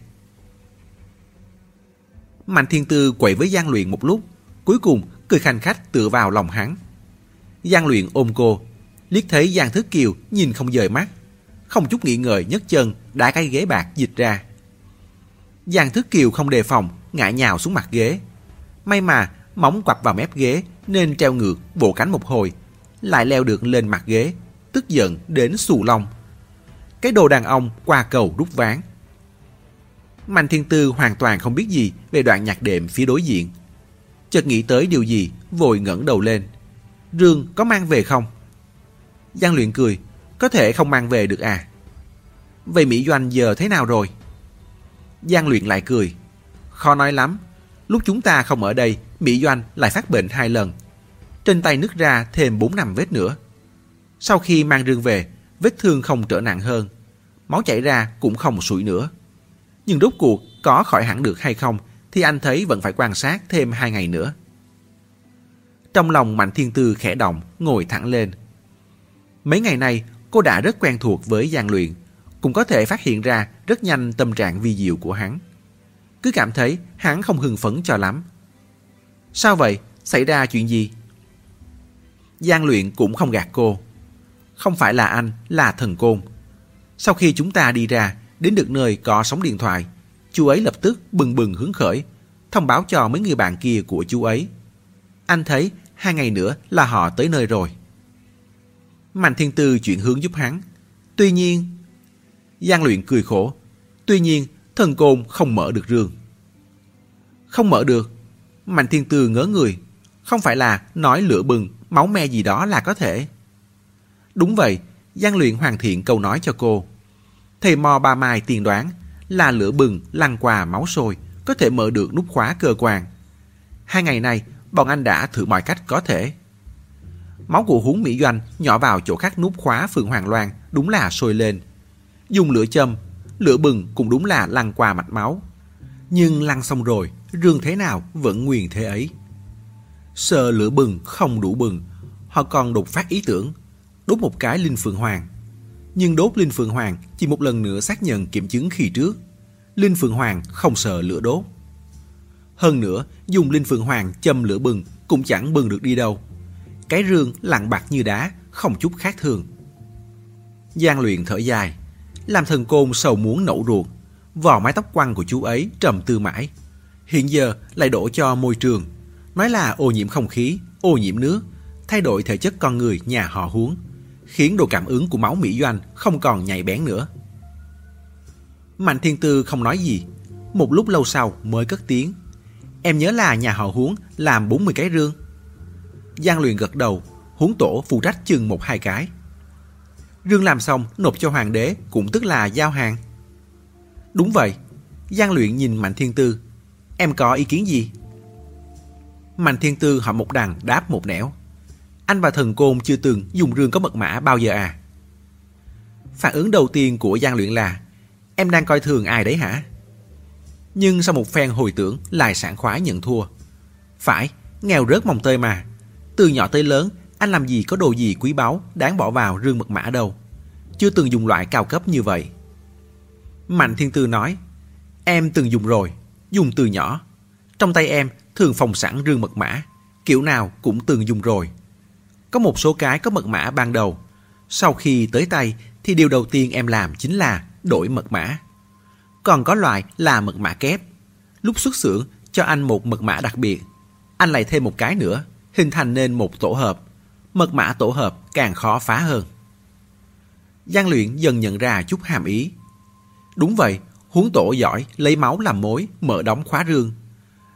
Mạnh Thiên Tư quậy với Giang Luyện một lúc, cuối cùng cười khanh khách tựa vào lòng hắn. Giang Luyện ôm cô, liếc thấy Giang Thức Kiều nhìn không rời mắt, không chút nghĩ ngợi nhấc chân đá cái ghế bạc dịch ra. Giang Thức Kiều không đề phòng, ngã nhào xuống mặt ghế. May mà móng quặp vào mép ghế nên treo ngược bộ cánh một hồi, lại leo được lên mặt ghế, tức giận đến xù lông. Cái đồ đàn ông qua cầu rút ván. Mạnh Thiên Tư hoàn toàn không biết gì về đoạn nhạc đệm phía đối diện. Chợt nghĩ tới điều gì, vội ngẩng đầu lên. Rương có mang về không? Giang luyện cười, có thể không mang về được à? Vậy Mỹ Doanh giờ thế nào rồi? Giang luyện lại cười. Khó nói lắm, lúc chúng ta không ở đây, Mỹ Doanh lại phát bệnh hai lần. Trên tay nứt ra thêm 4 năm vết nữa. Sau khi mang rương về, vết thương không trở nặng hơn. Máu chảy ra cũng không sủi nữa. Nhưng rốt cuộc có khỏi hẳn được hay không thì anh thấy vẫn phải quan sát thêm hai ngày nữa. Trong lòng Mạnh Thiên Tư khẽ động, ngồi thẳng lên. Mấy ngày nay, cô đã rất quen thuộc với gian Luyện, cũng có thể phát hiện ra rất nhanh tâm trạng vi diệu của hắn. Cứ cảm thấy hắn không hưng phấn cho lắm. Sao vậy? Xảy ra chuyện gì? Giang Luyện cũng không gạt cô. Không phải là anh, là thần côn. Sau khi chúng ta đi ra, đến được nơi có sóng điện thoại, chú ấy lập tức bừng bừng hứng khởi, thông báo cho mấy người bạn kia của chú ấy. Anh thấy hai ngày nữa là họ tới nơi rồi. Mạnh Thiên Tư chuyển hướng giúp hắn. Tuy nhiên... Giang luyện cười khổ. Tuy nhiên, thần côn không mở được rương. Không mở được. Mạnh Thiên Tư ngớ người. Không phải là nói lửa bừng, máu me gì đó là có thể. Đúng vậy, Giang luyện hoàn thiện câu nói cho cô. Thầy mò ba mai tiên đoán là lửa bừng, lăn qua máu sôi, có thể mở được nút khóa cơ quan. Hai ngày nay, bọn anh đã thử mọi cách có thể. Máu của huống Mỹ Doanh nhỏ vào chỗ khắc nút khóa phường Hoàng Loan đúng là sôi lên. Dùng lửa châm, lửa bừng cũng đúng là lăn qua mạch máu. Nhưng lăn xong rồi, rương thế nào vẫn nguyên thế ấy. Sợ lửa bừng không đủ bừng, họ còn đột phát ý tưởng, đốt một cái Linh Phượng Hoàng. Nhưng đốt Linh Phượng Hoàng chỉ một lần nữa xác nhận kiểm chứng khi trước. Linh Phượng Hoàng không sợ lửa đốt. Hơn nữa, dùng Linh Phượng Hoàng châm lửa bừng cũng chẳng bừng được đi đâu. Cái rương lặng bạc như đá, không chút khác thường. Giang luyện thở dài, làm thần côn sầu muốn nổ ruột. Vò mái tóc quăng của chú ấy trầm tư mãi. Hiện giờ lại đổ cho môi trường. Nói là ô nhiễm không khí, ô nhiễm nước, thay đổi thể chất con người nhà họ huống, khiến độ cảm ứng của máu Mỹ Doanh không còn nhạy bén nữa. Mạnh Thiên Tư không nói gì, một lúc lâu sau mới cất tiếng. Em nhớ là nhà họ huống làm 40 cái rương. Giang luyện gật đầu, huống tổ phụ trách chừng một hai cái. Rương làm xong nộp cho hoàng đế cũng tức là giao hàng. Đúng vậy, Giang luyện nhìn Mạnh Thiên Tư. em có ý kiến gì? Mạnh Thiên Tư hỏi một đằng đáp một nẻo. Anh và thần côn chưa từng dùng rương có mật mã bao giờ à? Phản ứng đầu tiên của Giang Luyện là Em đang coi thường ai đấy hả? Nhưng sau một phen hồi tưởng lại sảng khoái nhận thua. Phải, nghèo rớt mồng tơi mà. Từ nhỏ tới lớn, anh làm gì có đồ gì quý báu đáng bỏ vào rương mật mã đâu. Chưa từng dùng loại cao cấp như vậy. Mạnh Thiên Tư nói, em từng dùng rồi, dùng từ nhỏ. Trong tay em thường phòng sẵn rương mật mã, kiểu nào cũng từng dùng rồi. Có một số cái có mật mã ban đầu. Sau khi tới tay thì điều đầu tiên em làm chính là đổi mật mã. Còn có loại là mật mã kép. Lúc xuất xưởng cho anh một mật mã đặc biệt. Anh lại thêm một cái nữa, hình thành nên một tổ hợp. Mật mã tổ hợp càng khó phá hơn. Giang luyện dần nhận ra chút hàm ý. Đúng vậy, huống tổ giỏi lấy máu làm mối, mở đóng khóa rương.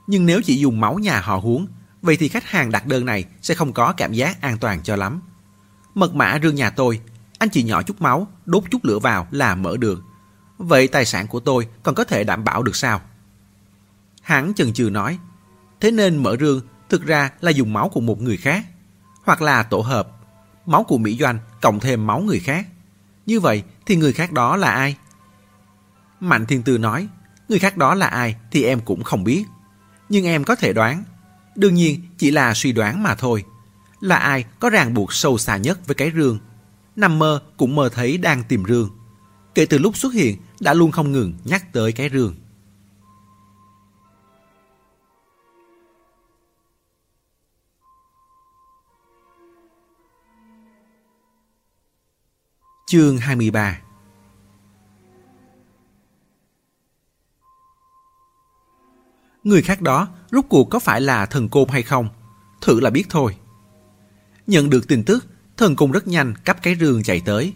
Nhưng nếu chỉ dùng máu nhà họ huống, vậy thì khách hàng đặt đơn này sẽ không có cảm giác an toàn cho lắm. Mật mã rương nhà tôi, anh chỉ nhỏ chút máu, đốt chút lửa vào là mở được. Vậy tài sản của tôi còn có thể đảm bảo được sao? Hắn chần chừ nói, thế nên mở rương thực ra là dùng máu của một người khác, hoặc là tổ hợp, máu của Mỹ Doanh cộng thêm máu người khác. Như vậy thì người khác đó là ai? Mạnh Thiên Tư nói, người khác đó là ai thì em cũng không biết. Nhưng em có thể đoán. Đương nhiên, chỉ là suy đoán mà thôi. Là ai có ràng buộc sâu xa nhất với cái rương. Nằm mơ cũng mơ thấy đang tìm rương. Kể từ lúc xuất hiện, đã luôn không ngừng nhắc tới cái rương. Chương 23 Người khác đó rốt cuộc có phải là thần côn hay không? Thử là biết thôi. Nhận được tin tức, thần côn rất nhanh cắp cái rương chạy tới.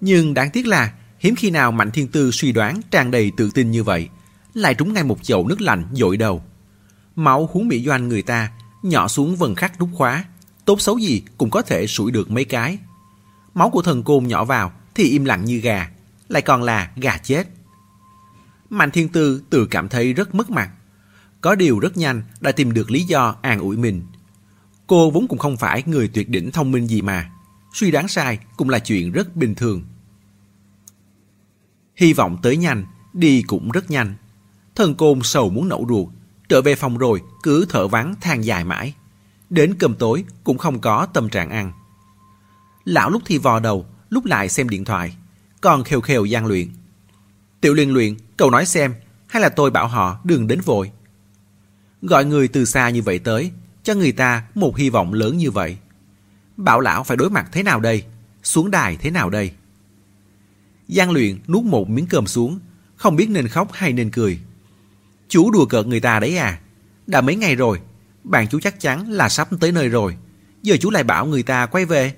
Nhưng đáng tiếc là hiếm khi nào Mạnh Thiên Tư suy đoán tràn đầy tự tin như vậy, lại trúng ngay một chậu nước lạnh dội đầu. Máu huống mỹ doanh người ta nhỏ xuống vần khắc đúc khóa, tốt xấu gì cũng có thể sủi được mấy cái. Máu của thần côn nhỏ vào thì im lặng như gà, lại còn là gà chết. Mạnh Thiên Tư tự cảm thấy rất mất mặt. Có điều rất nhanh đã tìm được lý do an ủi mình. Cô vốn cũng không phải người tuyệt đỉnh thông minh gì mà. Suy đoán sai cũng là chuyện rất bình thường. Hy vọng tới nhanh, đi cũng rất nhanh. Thần côn sầu muốn nổ ruột, trở về phòng rồi cứ thở vắng than dài mãi. Đến cơm tối cũng không có tâm trạng ăn. Lão lúc thì vò đầu, lúc lại xem điện thoại, còn khều khều gian luyện. Tiểu liên luyện, cậu nói xem, hay là tôi bảo họ đừng đến vội. Gọi người từ xa như vậy tới, cho người ta một hy vọng lớn như vậy. Bảo lão phải đối mặt thế nào đây? Xuống đài thế nào đây? Giang luyện nuốt một miếng cơm xuống, không biết nên khóc hay nên cười. Chú đùa cợt người ta đấy à? Đã mấy ngày rồi, bạn chú chắc chắn là sắp tới nơi rồi. Giờ chú lại bảo người ta quay về.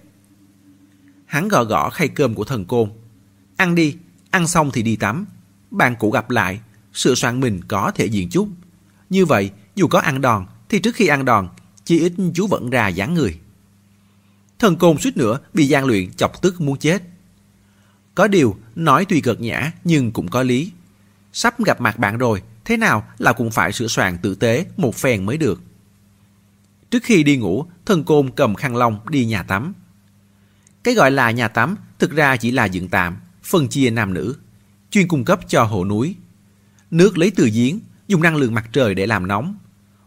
Hắn gõ gõ khay cơm của thần côn. Ăn đi, ăn xong thì đi tắm. Bạn cũ gặp lại, sửa soạn mình có thể diện chút. Như vậy, dù có ăn đòn, thì trước khi ăn đòn, chỉ ít chú vẫn ra dáng người. Thần côn suýt nữa bị gian luyện chọc tức muốn chết. Có điều, nói tuy cợt nhã nhưng cũng có lý. Sắp gặp mặt bạn rồi, thế nào là cũng phải sửa soạn tử tế một phen mới được. Trước khi đi ngủ, thần côn cầm khăn lông đi nhà tắm. Cái gọi là nhà tắm thực ra chỉ là dựng tạm, phân chia nam nữ, chuyên cung cấp cho hồ núi. Nước lấy từ giếng, dùng năng lượng mặt trời để làm nóng.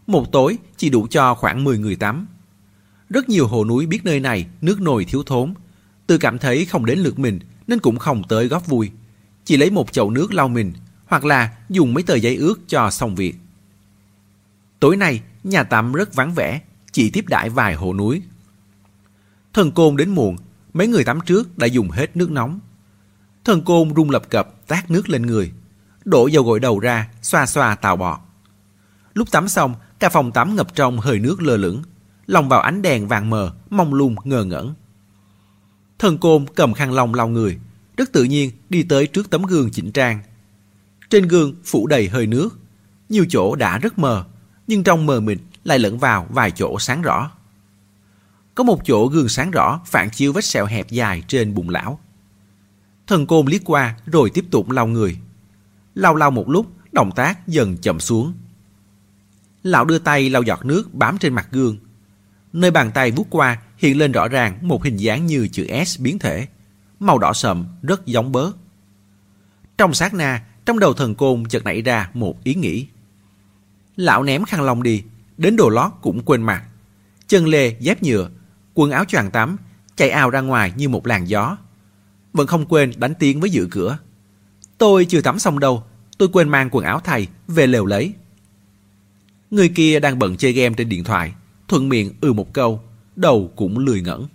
Một tối chỉ đủ cho khoảng 10 người tắm. Rất nhiều hồ núi biết nơi này nước nồi thiếu thốn. Tự cảm thấy không đến lượt mình nên cũng không tới góp vui. Chỉ lấy một chậu nước lau mình hoặc là dùng mấy tờ giấy ướt cho xong việc. Tối nay, nhà tắm rất vắng vẻ, chỉ tiếp đãi vài hồ núi. Thần côn đến muộn, mấy người tắm trước đã dùng hết nước nóng. Thần côn rung lập cập tát nước lên người, đổ dầu gội đầu ra, xoa xoa tào bọt. Lúc tắm xong, cả phòng tắm ngập trong hơi nước lơ lửng, lòng vào ánh đèn vàng mờ, mông lung ngơ ngẩn. Thần côn cầm khăn lông lau người, rất tự nhiên đi tới trước tấm gương chỉnh trang. Trên gương phủ đầy hơi nước, nhiều chỗ đã rất mờ, nhưng trong mờ mịt lại lẫn vào vài chỗ sáng rõ. Có một chỗ gương sáng rõ phản chiếu vết sẹo hẹp dài trên bụng lão. Thần côn liếc qua rồi tiếp tục lau người. Lau lau một lúc, động tác dần chậm xuống. Lão đưa tay lau giọt nước bám trên mặt gương. Nơi bàn tay vuốt qua hiện lên rõ ràng một hình dáng như chữ S biến thể. Màu đỏ sậm, rất giống bớt. Trong sát na, trong đầu thần côn chợt nảy ra một ý nghĩ. Lão ném khăn lông đi, đến đồ lót cũng quên mặc. Chân lê, dép nhựa, quần áo choàng tắm, chạy ào ra ngoài như một làn gió. Vẫn không quên đánh tiếng với giữ cửa. Tôi chưa tắm xong đâu, tôi quên mang quần áo thầy, về lều lấy. Người kia đang bận chơi game trên điện thoại, thuận miệng ừ một câu, đầu cũng lười ngẩn.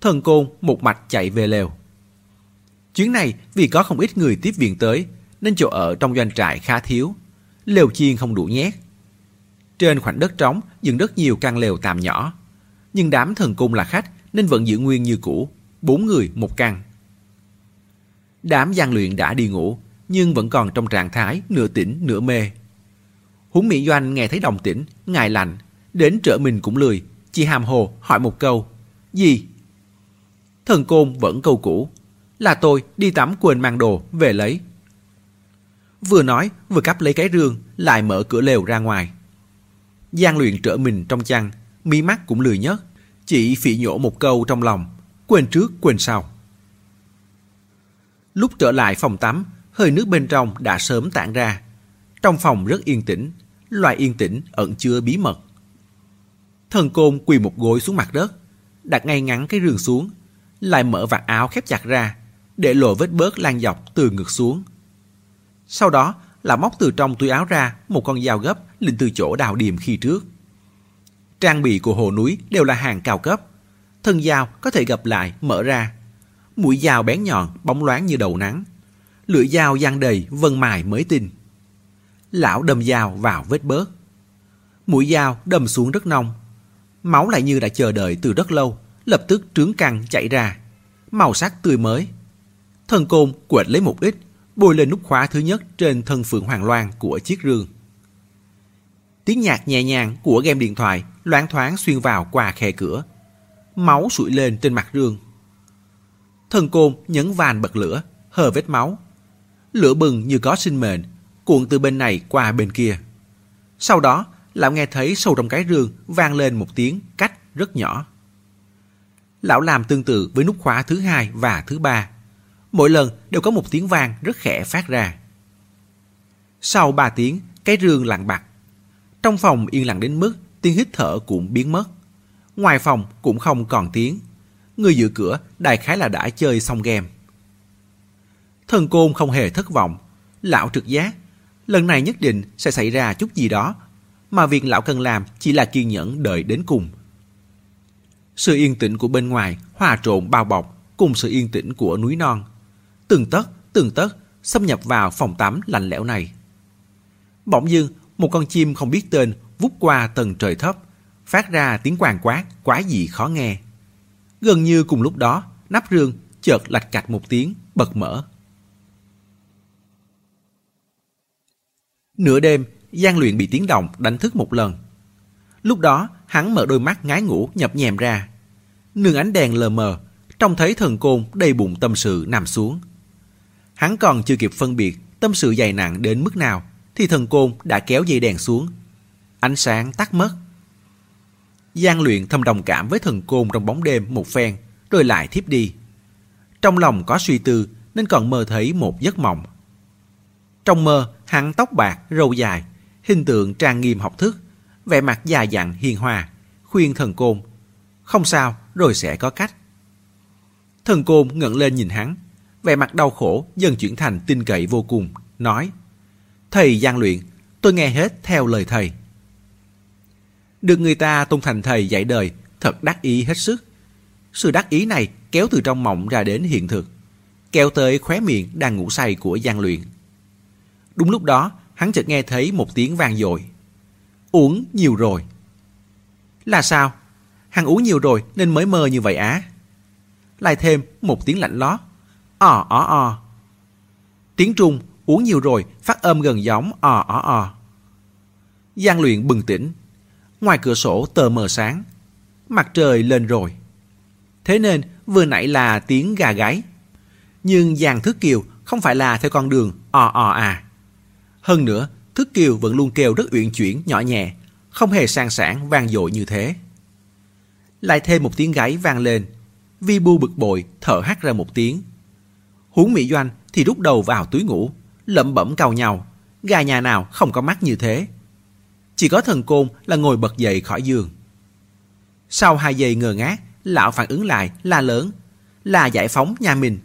Thần côn một mạch chạy về lều. Chuyến này vì có không ít người tiếp viện tới, nên chỗ ở trong doanh trại khá thiếu. Lều chiên không đủ nhét. Trên khoảnh đất trống dựng rất nhiều căn lều tạm nhỏ. Nhưng đám thần cung là khách nên vẫn giữ nguyên như cũ, bốn người một căn. Đám gian luyện đã đi ngủ, nhưng vẫn còn trong trạng thái nửa tỉnh nửa mê. Huống Mỹ Doanh nghe thấy đồng tĩnh, ngài lạnh, đến trở mình cũng lười, chỉ hàm hồ hỏi một câu. Gì? Thần côn vẫn câu cũ. Là tôi đi tắm quên mang đồ, về lấy. Vừa nói, vừa cắp lấy cái rương, lại mở cửa lều ra ngoài. Giang luyện trở mình trong chăn, mí mắt cũng lười nhất, chỉ phỉ nhổ một câu trong lòng, quên trước quên sau. Lúc trở lại phòng tắm, hơi nước bên trong đã sớm tản ra. Trong phòng rất yên tĩnh, loài yên tĩnh ẩn chứa bí mật. Thần côn quỳ một gối xuống mặt đất, đặt ngay ngắn cái rương xuống, lại mở vạt áo khép chặt ra, để lộ vết bớt lan dọc từ ngực xuống. Sau đó là móc từ trong túi áo ra một con dao gấp lên từ chỗ đào điểm khi trước. Trang bị của hồ núi đều là hàng cao cấp. Thân dao có thể gập lại, mở ra. Mũi dao bén nhọn, bóng loáng như đầu nắng. Lưỡi dao giang đầy, vân mài mới tinh. Lão đâm dao vào vết bớt. Mũi dao đâm xuống rất nông. Máu lại như đã chờ đợi từ rất lâu, lập tức trướng căng chảy ra. Màu sắc tươi mới. Thần côn quệt lấy một ít, bôi lên nút khóa thứ nhất trên thân phượng hoàng loan của chiếc rương. Tiếng nhạc nhẹ nhàng của game điện thoại loáng thoáng xuyên vào qua khe cửa. Máu sụi lên trên mặt rương. Thần côn nhấn van bật lửa, hờ vết máu. Lửa bừng như có sinh mệnh, cuộn từ bên này qua bên kia. Sau đó, lão nghe thấy sâu trong cái rương vang lên một tiếng cách rất nhỏ. Lão làm tương tự với nút khóa thứ hai và thứ ba. Mỗi lần đều có một tiếng vang rất khẽ phát ra. Sau ba tiếng, cái rương lặng bạc. Trong phòng yên lặng đến mức tiếng hít thở cũng biến mất. Ngoài phòng cũng không còn tiếng. Người giữ cửa đại khái là đã chơi xong game. Thần côn không hề thất vọng. Lão trực giác, lần này nhất định sẽ xảy ra chút gì đó, mà việc lão cần làm chỉ là kiên nhẫn đợi đến cùng. Sự yên tĩnh của bên ngoài hòa trộn bao bọc cùng sự yên tĩnh của núi non. Từng tấc, từng tấc xâm nhập vào phòng tắm lạnh lẽo này. Bỗng dưng, một con chim không biết tên vút qua tầng trời thấp, phát ra tiếng quàng quát quá dị khó nghe. Gần như cùng lúc đó, nắp rương chợt lạch cạch một tiếng, bật mở. Nửa đêm, Giang Luyện bị tiếng động đánh thức một lần. Lúc đó, hắn mở đôi mắt ngái ngủ nhập nhèm ra. Nương ánh đèn lờ mờ, trông thấy thần côn đầy bụng tâm sự nằm xuống. Hắn còn chưa kịp phân biệt tâm sự dày nặng đến mức nào, thì thần côn đã kéo dây đèn xuống. Ánh sáng tắt mất. Giang luyện thâm đồng cảm với thần côn trong bóng đêm một phen, rồi lại thiếp đi. Trong lòng có suy tư nên còn mơ thấy một giấc mộng. Trong mơ, hắn tóc bạc, râu dài, hình tượng trang nghiêm học thức, vẻ mặt già dặn hiền hòa, khuyên thần côn. Không sao, rồi sẽ có cách. Thần côn ngẩng lên nhìn hắn, vẻ mặt đau khổ dần chuyển thành tin cậy vô cùng, nói Thầy gian luyện, tôi nghe hết theo lời thầy. Được người ta tôn thành thầy dạy đời, thật đắc ý hết sức. Sự đắc ý này kéo từ trong mộng ra đến hiện thực, kéo tới khóe miệng đang ngủ say của gian luyện. Đúng lúc đó, hắn chợt nghe thấy một tiếng vang dội. Uống nhiều rồi. Là sao? Hắn uống nhiều rồi nên mới mơ như vậy á. Lại thêm một tiếng lạnh lót. Ò ờ, ó ờ, ò. Ờ. Tiếng Trung uống nhiều rồi phát âm gần giống ò ó ò. Giang luyện bừng tỉnh. Ngoài cửa sổ tờ mờ sáng. Mặt trời lên rồi. Thế nên vừa nãy là tiếng gà gáy. Nhưng Giang Thức Kiều không phải là theo con đường ò ò à. Hơn nữa, Thức Kiều vẫn luôn kêu rất uyển chuyển, nhỏ nhẹ, không hề sang sản vang dội như thế. Lại thêm một tiếng gáy vang lên, Vi Bu bực bội, thở hắt ra một tiếng. Huống Mỹ Doanh thì rút đầu vào túi ngủ, lẩm bẩm cau nhau, gà nhà nào không có mắt như thế. Chỉ có thần côn là ngồi bật dậy khỏi giường. Sau hai giây ngờ ngác, lão phản ứng lại la lớn, là giải phóng nhà mình.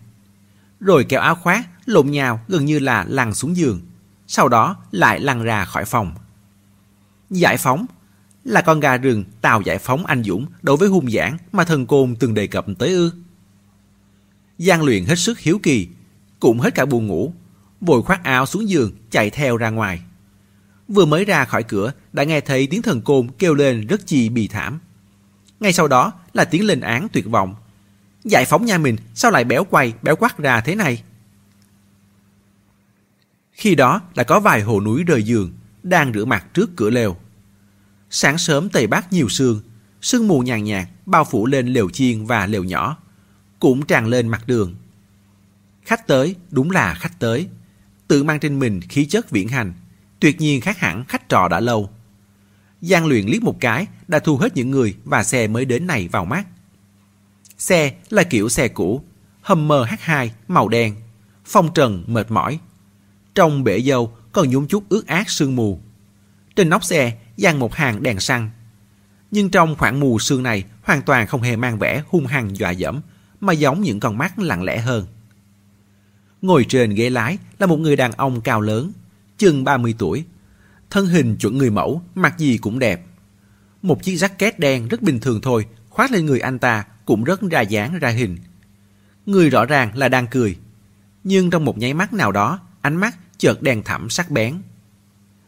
Rồi kéo áo khoác, lộn nhào gần như là lăn xuống giường, sau đó lại lăn ra khỏi phòng. Giải phóng là con gà rừng tàu giải phóng anh Dũng đối với hung giảng mà thần côn từng đề cập tới ư. Giang luyện hết sức hiếu kỳ, cũng hết cả buồn ngủ, vội khoác áo xuống giường chạy theo ra ngoài. Vừa mới ra khỏi cửa đã nghe thấy tiếng thần côn kêu lên rất chi bì thảm. Ngay sau đó là tiếng lên án tuyệt vọng. Giải phóng nhà mình sao lại béo quay, béo quắt ra thế này? Khi đó đã có vài hồ núi rời giường, đang rửa mặt trước cửa lều. Sáng sớm Tây Bắc nhiều sương, sương mù nhàn nhạt bao phủ lên lều chiên và lều nhỏ, cũng tràn lên mặt đường. Khách tới, đúng là khách tới. Tự mang trên mình khí chất viễn hành, tuyệt nhiên khác hẳn khách trò đã lâu. Giang luyện liếc một cái đã thu hết những người và xe mới đến này vào mắt. Xe là kiểu xe cũ, Hummer H2 màu đen, phong trần mệt mỏi. Trong bể dâu còn nhúng chút ướt át sương mù. Trên nóc xe dàn một hàng đèn xăng. Nhưng trong khoảng mù sương này hoàn toàn không hề mang vẻ hung hăng dọa dẫm, mà giống những con mắt lặng lẽ hơn. Ngồi trên ghế lái là một người đàn ông cao lớn, chừng 30 tuổi. Thân hình chuẩn người mẫu, mặc gì cũng đẹp. Một chiếc jacket đen rất bình thường thôi, khoác lên người anh ta cũng rất ra dáng ra hình. Người rõ ràng là đang cười. Nhưng trong một nháy mắt nào đó, ánh mắt chợt đen thẳm sắc bén.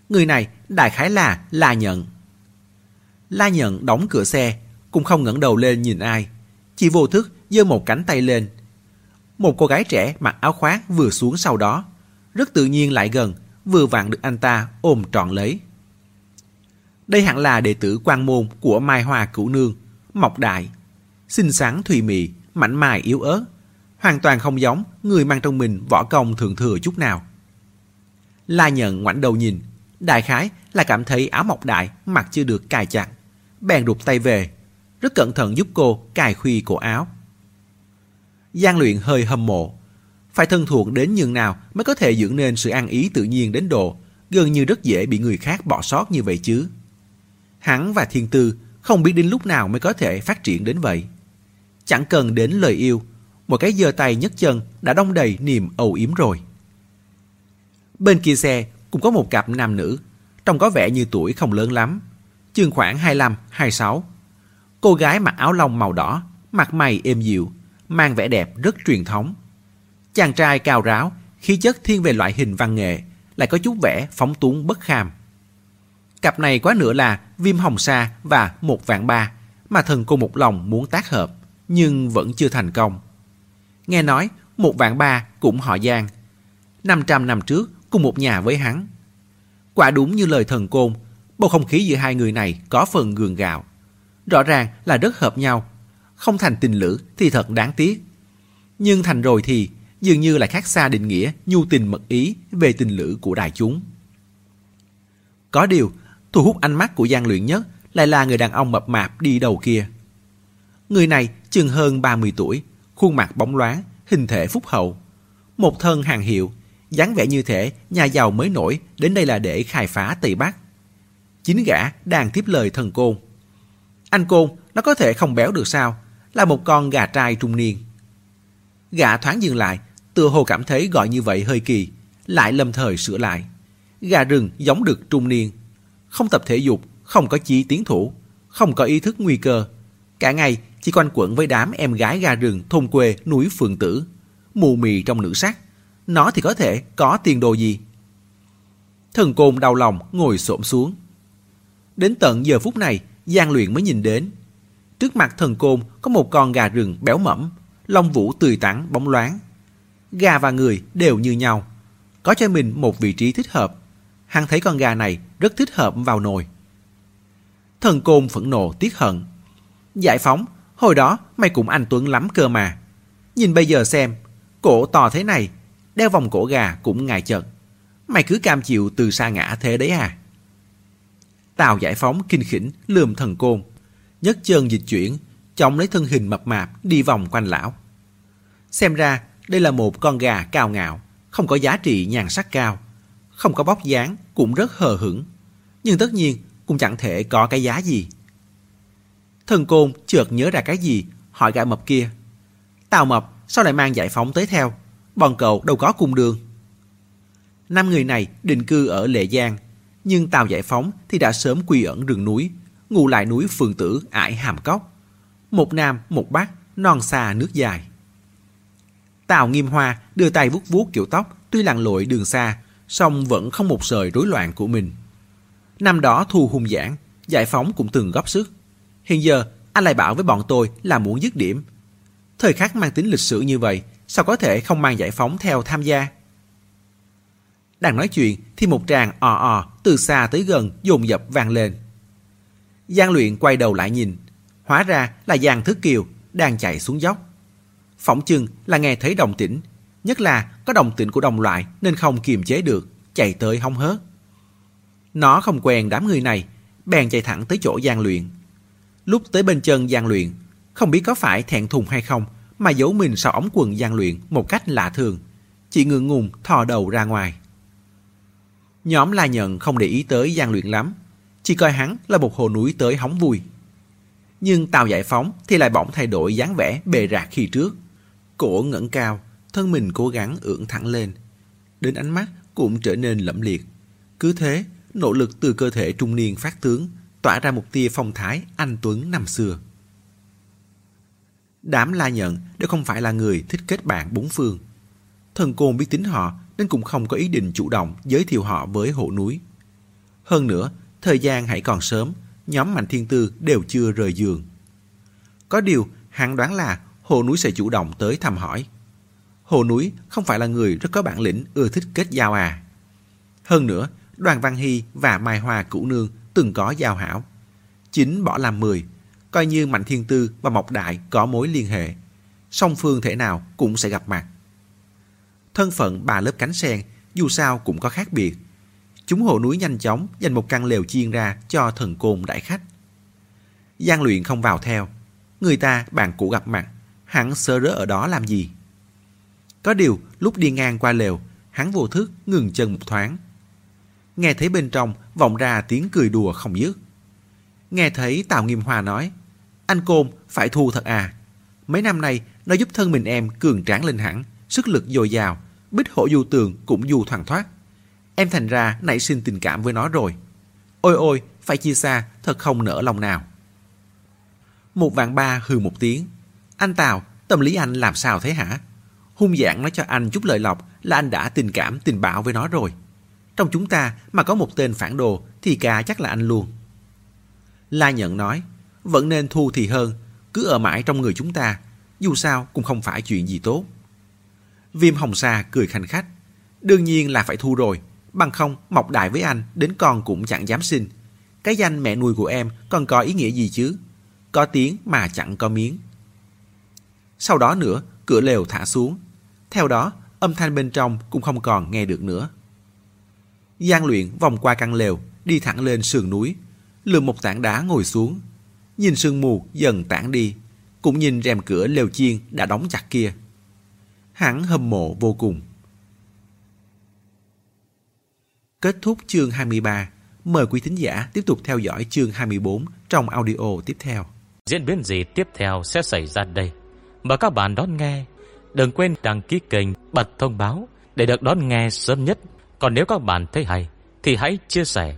Người này đại khái là La Nhận. La Nhận đóng cửa xe, cũng không ngẩng đầu lên nhìn ai. Chỉ vô thức giơ một cánh tay lên. Một cô gái trẻ mặc áo khoác vừa xuống sau đó. Rất tự nhiên lại gần, vừa vặn được anh ta ôm trọn lấy. Đây hẳn là đệ tử quan môn của Mai Hoa Cửu Nương, Mộc Đại. Xinh xắn thùy mị, mảnh mài yếu ớt. Hoàn toàn không giống người mang trong mình võ công thượng thừa chút nào. La nhận ngoảnh đầu nhìn, đại khái là cảm thấy áo mộc đại mặc chưa được cài chặt. Bèn rụt tay về, rất cẩn thận giúp cô cài khuy cổ áo. Giang luyện hơi hâm mộ. Phải thân thuộc đến nhường nào mới có thể dưỡng nên sự ăn ý tự nhiên đến độ gần như rất dễ bị người khác bỏ sót như vậy chứ. Hắn và thiên tư không biết đến lúc nào mới có thể phát triển đến vậy. Chẳng cần đến lời yêu, một cái giơ tay nhấc chân đã đông đầy niềm âu yếm rồi. Bên kia xe cũng có một cặp nam nữ, trông có vẻ như tuổi không lớn lắm, chừng khoảng 25, 26. Cô gái mặc áo lông màu đỏ, mặt mày êm dịu, mang vẻ đẹp rất truyền thống. Chàng trai cao ráo, khí chất thiên về loại hình văn nghệ, lại có chút vẻ phóng túng bất kham. Cặp này quá nữa là Viêm Hồng Sa và Một Vạn Ba, mà thần cô một lòng muốn tác hợp, nhưng vẫn chưa thành công. Nghe nói, Một Vạn Ba cũng họ Giang. 500 năm trước, cùng một nhà với hắn. Quả đúng như lời thần côn, bầu không khí giữa hai người này có phần gường gạo. Rõ ràng là rất hợp nhau. Không thành tình lữ thì thật đáng tiếc. Nhưng thành rồi thì dường như lại khác xa định nghĩa nhu tình mật ý về tình lữ của đại chúng. Có điều, thu hút ánh mắt của gian Luyện nhất lại là người đàn ông mập mạp đi đầu kia. Người này chừng hơn 30 tuổi, khuôn mặt bóng loáng, hình thể phúc hậu. Một thân hàng hiệu, dáng vẻ như thế nhà giàu mới nổi đến đây là để khai phá Tây Bắc. Chính gã đang tiếp lời thần côn. Anh côn, nó có thể không béo được sao? Là một con gà trai trung niên. Gã thoáng dừng lại, tựa hồ cảm thấy gọi như vậy hơi kỳ, lại lâm thời sửa lại. Gà rừng giống được trung niên, không tập thể dục, không có chí tiến thủ, không có ý thức nguy cơ. Cả ngày chỉ quanh quẩn với đám em gái gà rừng thôn quê núi Phượng Tử, mù mì trong nữ sắc nó thì có thể có tiền đồ gì? Thần côn đau lòng ngồi xổm xuống. Đến tận giờ phút này, Giang Luyện mới nhìn đến. Trước mặt thần côn có một con gà rừng béo mẫm, lông vũ tươi tắn, bóng loáng. Gà và người đều như nhau. Có cho mình một vị trí thích hợp. Hắn thấy con gà này rất thích hợp vào nồi. Thần côn phẫn nộ tiếc hận. Giải phóng, hồi đó mày cũng anh Tuấn lắm cơ mà. Nhìn bây giờ xem, cổ to thế này đeo vòng cổ gà cũng ngại chật. Mày cứ cam chịu từ xa ngã thế đấy à? Tào giải phóng kinh khỉnh lườm thần côn, nhấc chân dịch chuyển, chống lấy thân hình mập mạp đi vòng quanh lão. Xem ra đây là một con gà cao ngạo, không có giá trị nhàn sắc cao, không có bóc dáng cũng rất hờ hững, nhưng tất nhiên cũng chẳng thể có cái giá gì. Thần côn chợt nhớ ra cái gì, hỏi gã mập kia. Tào mập sao lại mang giải phóng tới theo, bọn cậu đâu có cùng đường. Năm người này định cư ở Lệ Giang, nhưng tàu Giải Phóng thì đã sớm quy ẩn rừng núi, ngủ lại núi Phường Tử ải Hàm Cốc. Một nam, một bắc, non xa nước dài. Tào Nghiêm Hoa đưa tay vuốt vuốt kiểu tóc, tuy lặn lội đường xa, song vẫn không một sợi rối loạn của mình. Năm đó thu hung giảng, Giải Phóng cũng từng góp sức. Hiện giờ, anh lại bảo với bọn tôi là muốn dứt điểm. Thời khắc mang tính lịch sử như vậy, sao có thể không mang Giải Phóng theo tham gia? Đang nói chuyện thì một tràng ò ò từ xa tới gần dồn dập vang lên. Giang luyện quay đầu lại nhìn, hóa ra là Giang thứ Kiều đang chạy xuống dốc. Phỏng chừng là nghe thấy đồng tĩnh, nhất là có đồng tĩnh của đồng loại nên không kiềm chế được, chạy tới hông hớt. Nó không quen đám người này, bèn chạy thẳng tới chỗ Giang luyện. Lúc tới bên chân Giang luyện, không biết có phải thẹn thùng hay không mà giấu mình sau ống quần Giang luyện một cách lạ thường. Chỉ ngượng ngùng thò đầu ra ngoài. Nhóm La Nhận không để ý tới Giang Luyện lắm, chỉ coi hắn là một hồ núi tới hóng vui. Nhưng Tàu Giải Phóng thì lại bỗng thay đổi dáng vẻ bề rạc khi trước. Cổ ngẩng cao, thân mình cố gắng ưỡn thẳng lên. Đến ánh mắt cũng trở nên lẫm liệt. Cứ thế, nỗ lực từ cơ thể trung niên phát tướng, tỏa ra một tia phong thái anh Tuấn năm xưa. Đám La Nhận đều không phải là người thích kết bạn bốn phương. Thần Côn biết tính họ nên cũng không có ý định chủ động giới thiệu họ với hộ núi. Hơn nữa, thời gian hãy còn sớm, nhóm Mạnh Thiên Tư đều chưa rời giường. Có điều, hắn đoán là hồ núi sẽ chủ động tới thăm hỏi. Hồ núi không phải là người rất có bản lĩnh ưa thích kết giao à. Hơn nữa, Đoàn Văn Hy và Mai Hoa Cửu Nương từng có giao hảo. Chính bỏ làm mười, coi như Mạnh Thiên Tư và Mộc Đại có mối liên hệ. Song phương thể nào cũng sẽ gặp mặt. Thân phận bà lớp cánh sen dù sao cũng có khác biệt. Chúng hồ núi nhanh chóng dành một căn lều chiên ra cho thần côn đại khách. Giang luyện không vào theo. Người ta bạn cũ gặp mặt, hắn sơ rớ ở đó làm gì? Có điều, lúc đi ngang qua lều, hắn vô thức ngừng chân một thoáng. Nghe thấy bên trong vọng ra tiếng cười đùa không dứt. Nghe thấy Tào Nghiêm Hoa nói, anh Côn phải thu thật à. Mấy năm nay nó giúp thân mình em cường tráng lên hẳn, sức lực dồi dào, bích hổ du tường cũng du thoảng thoát. Em thành ra nảy sinh tình cảm với nó rồi. Ôi ôi, phải chia xa, thật không nỡ lòng nào. Một vạn ba hừ một tiếng. Anh Tào, tâm lý anh làm sao thế hả? Hung dạng nói cho anh chút lời lọc là anh đã tình cảm tình bạo với nó rồi. Trong chúng ta mà có một tên phản đồ thì cả chắc là anh luôn. La nhận nói, vẫn nên thu thì hơn, cứ ở mãi trong người chúng ta, dù sao cũng không phải chuyện gì tốt. Viêm hồng sa cười khanh khách. Đương nhiên là phải thu rồi. Bằng không, mọc đại với anh, đến con cũng chẳng dám xin. Cái danh mẹ nuôi của em còn có ý nghĩa gì chứ? Có tiếng mà chẳng có miếng. Sau đó nữa, cửa lều thả xuống. Theo đó, âm thanh bên trong cũng không còn nghe được nữa. Giang luyện vòng qua căn lều, đi thẳng lên sườn núi, lượm một tảng đá ngồi xuống. Nhìn sương mù dần tản đi, cũng nhìn rèm cửa lều chiên đã đóng chặt kia hắn hâm mộ vô cùng. Kết thúc chương 23. Mời quý thính giả tiếp tục theo dõi chương 24 trong audio tiếp theo. Diễn biến gì tiếp theo sẽ xảy ra đây? Mời các bạn đón nghe. Đừng quên đăng ký kênh, bật thông báo để được đón nghe sớm nhất. Còn nếu các bạn thấy hay, thì hãy chia sẻ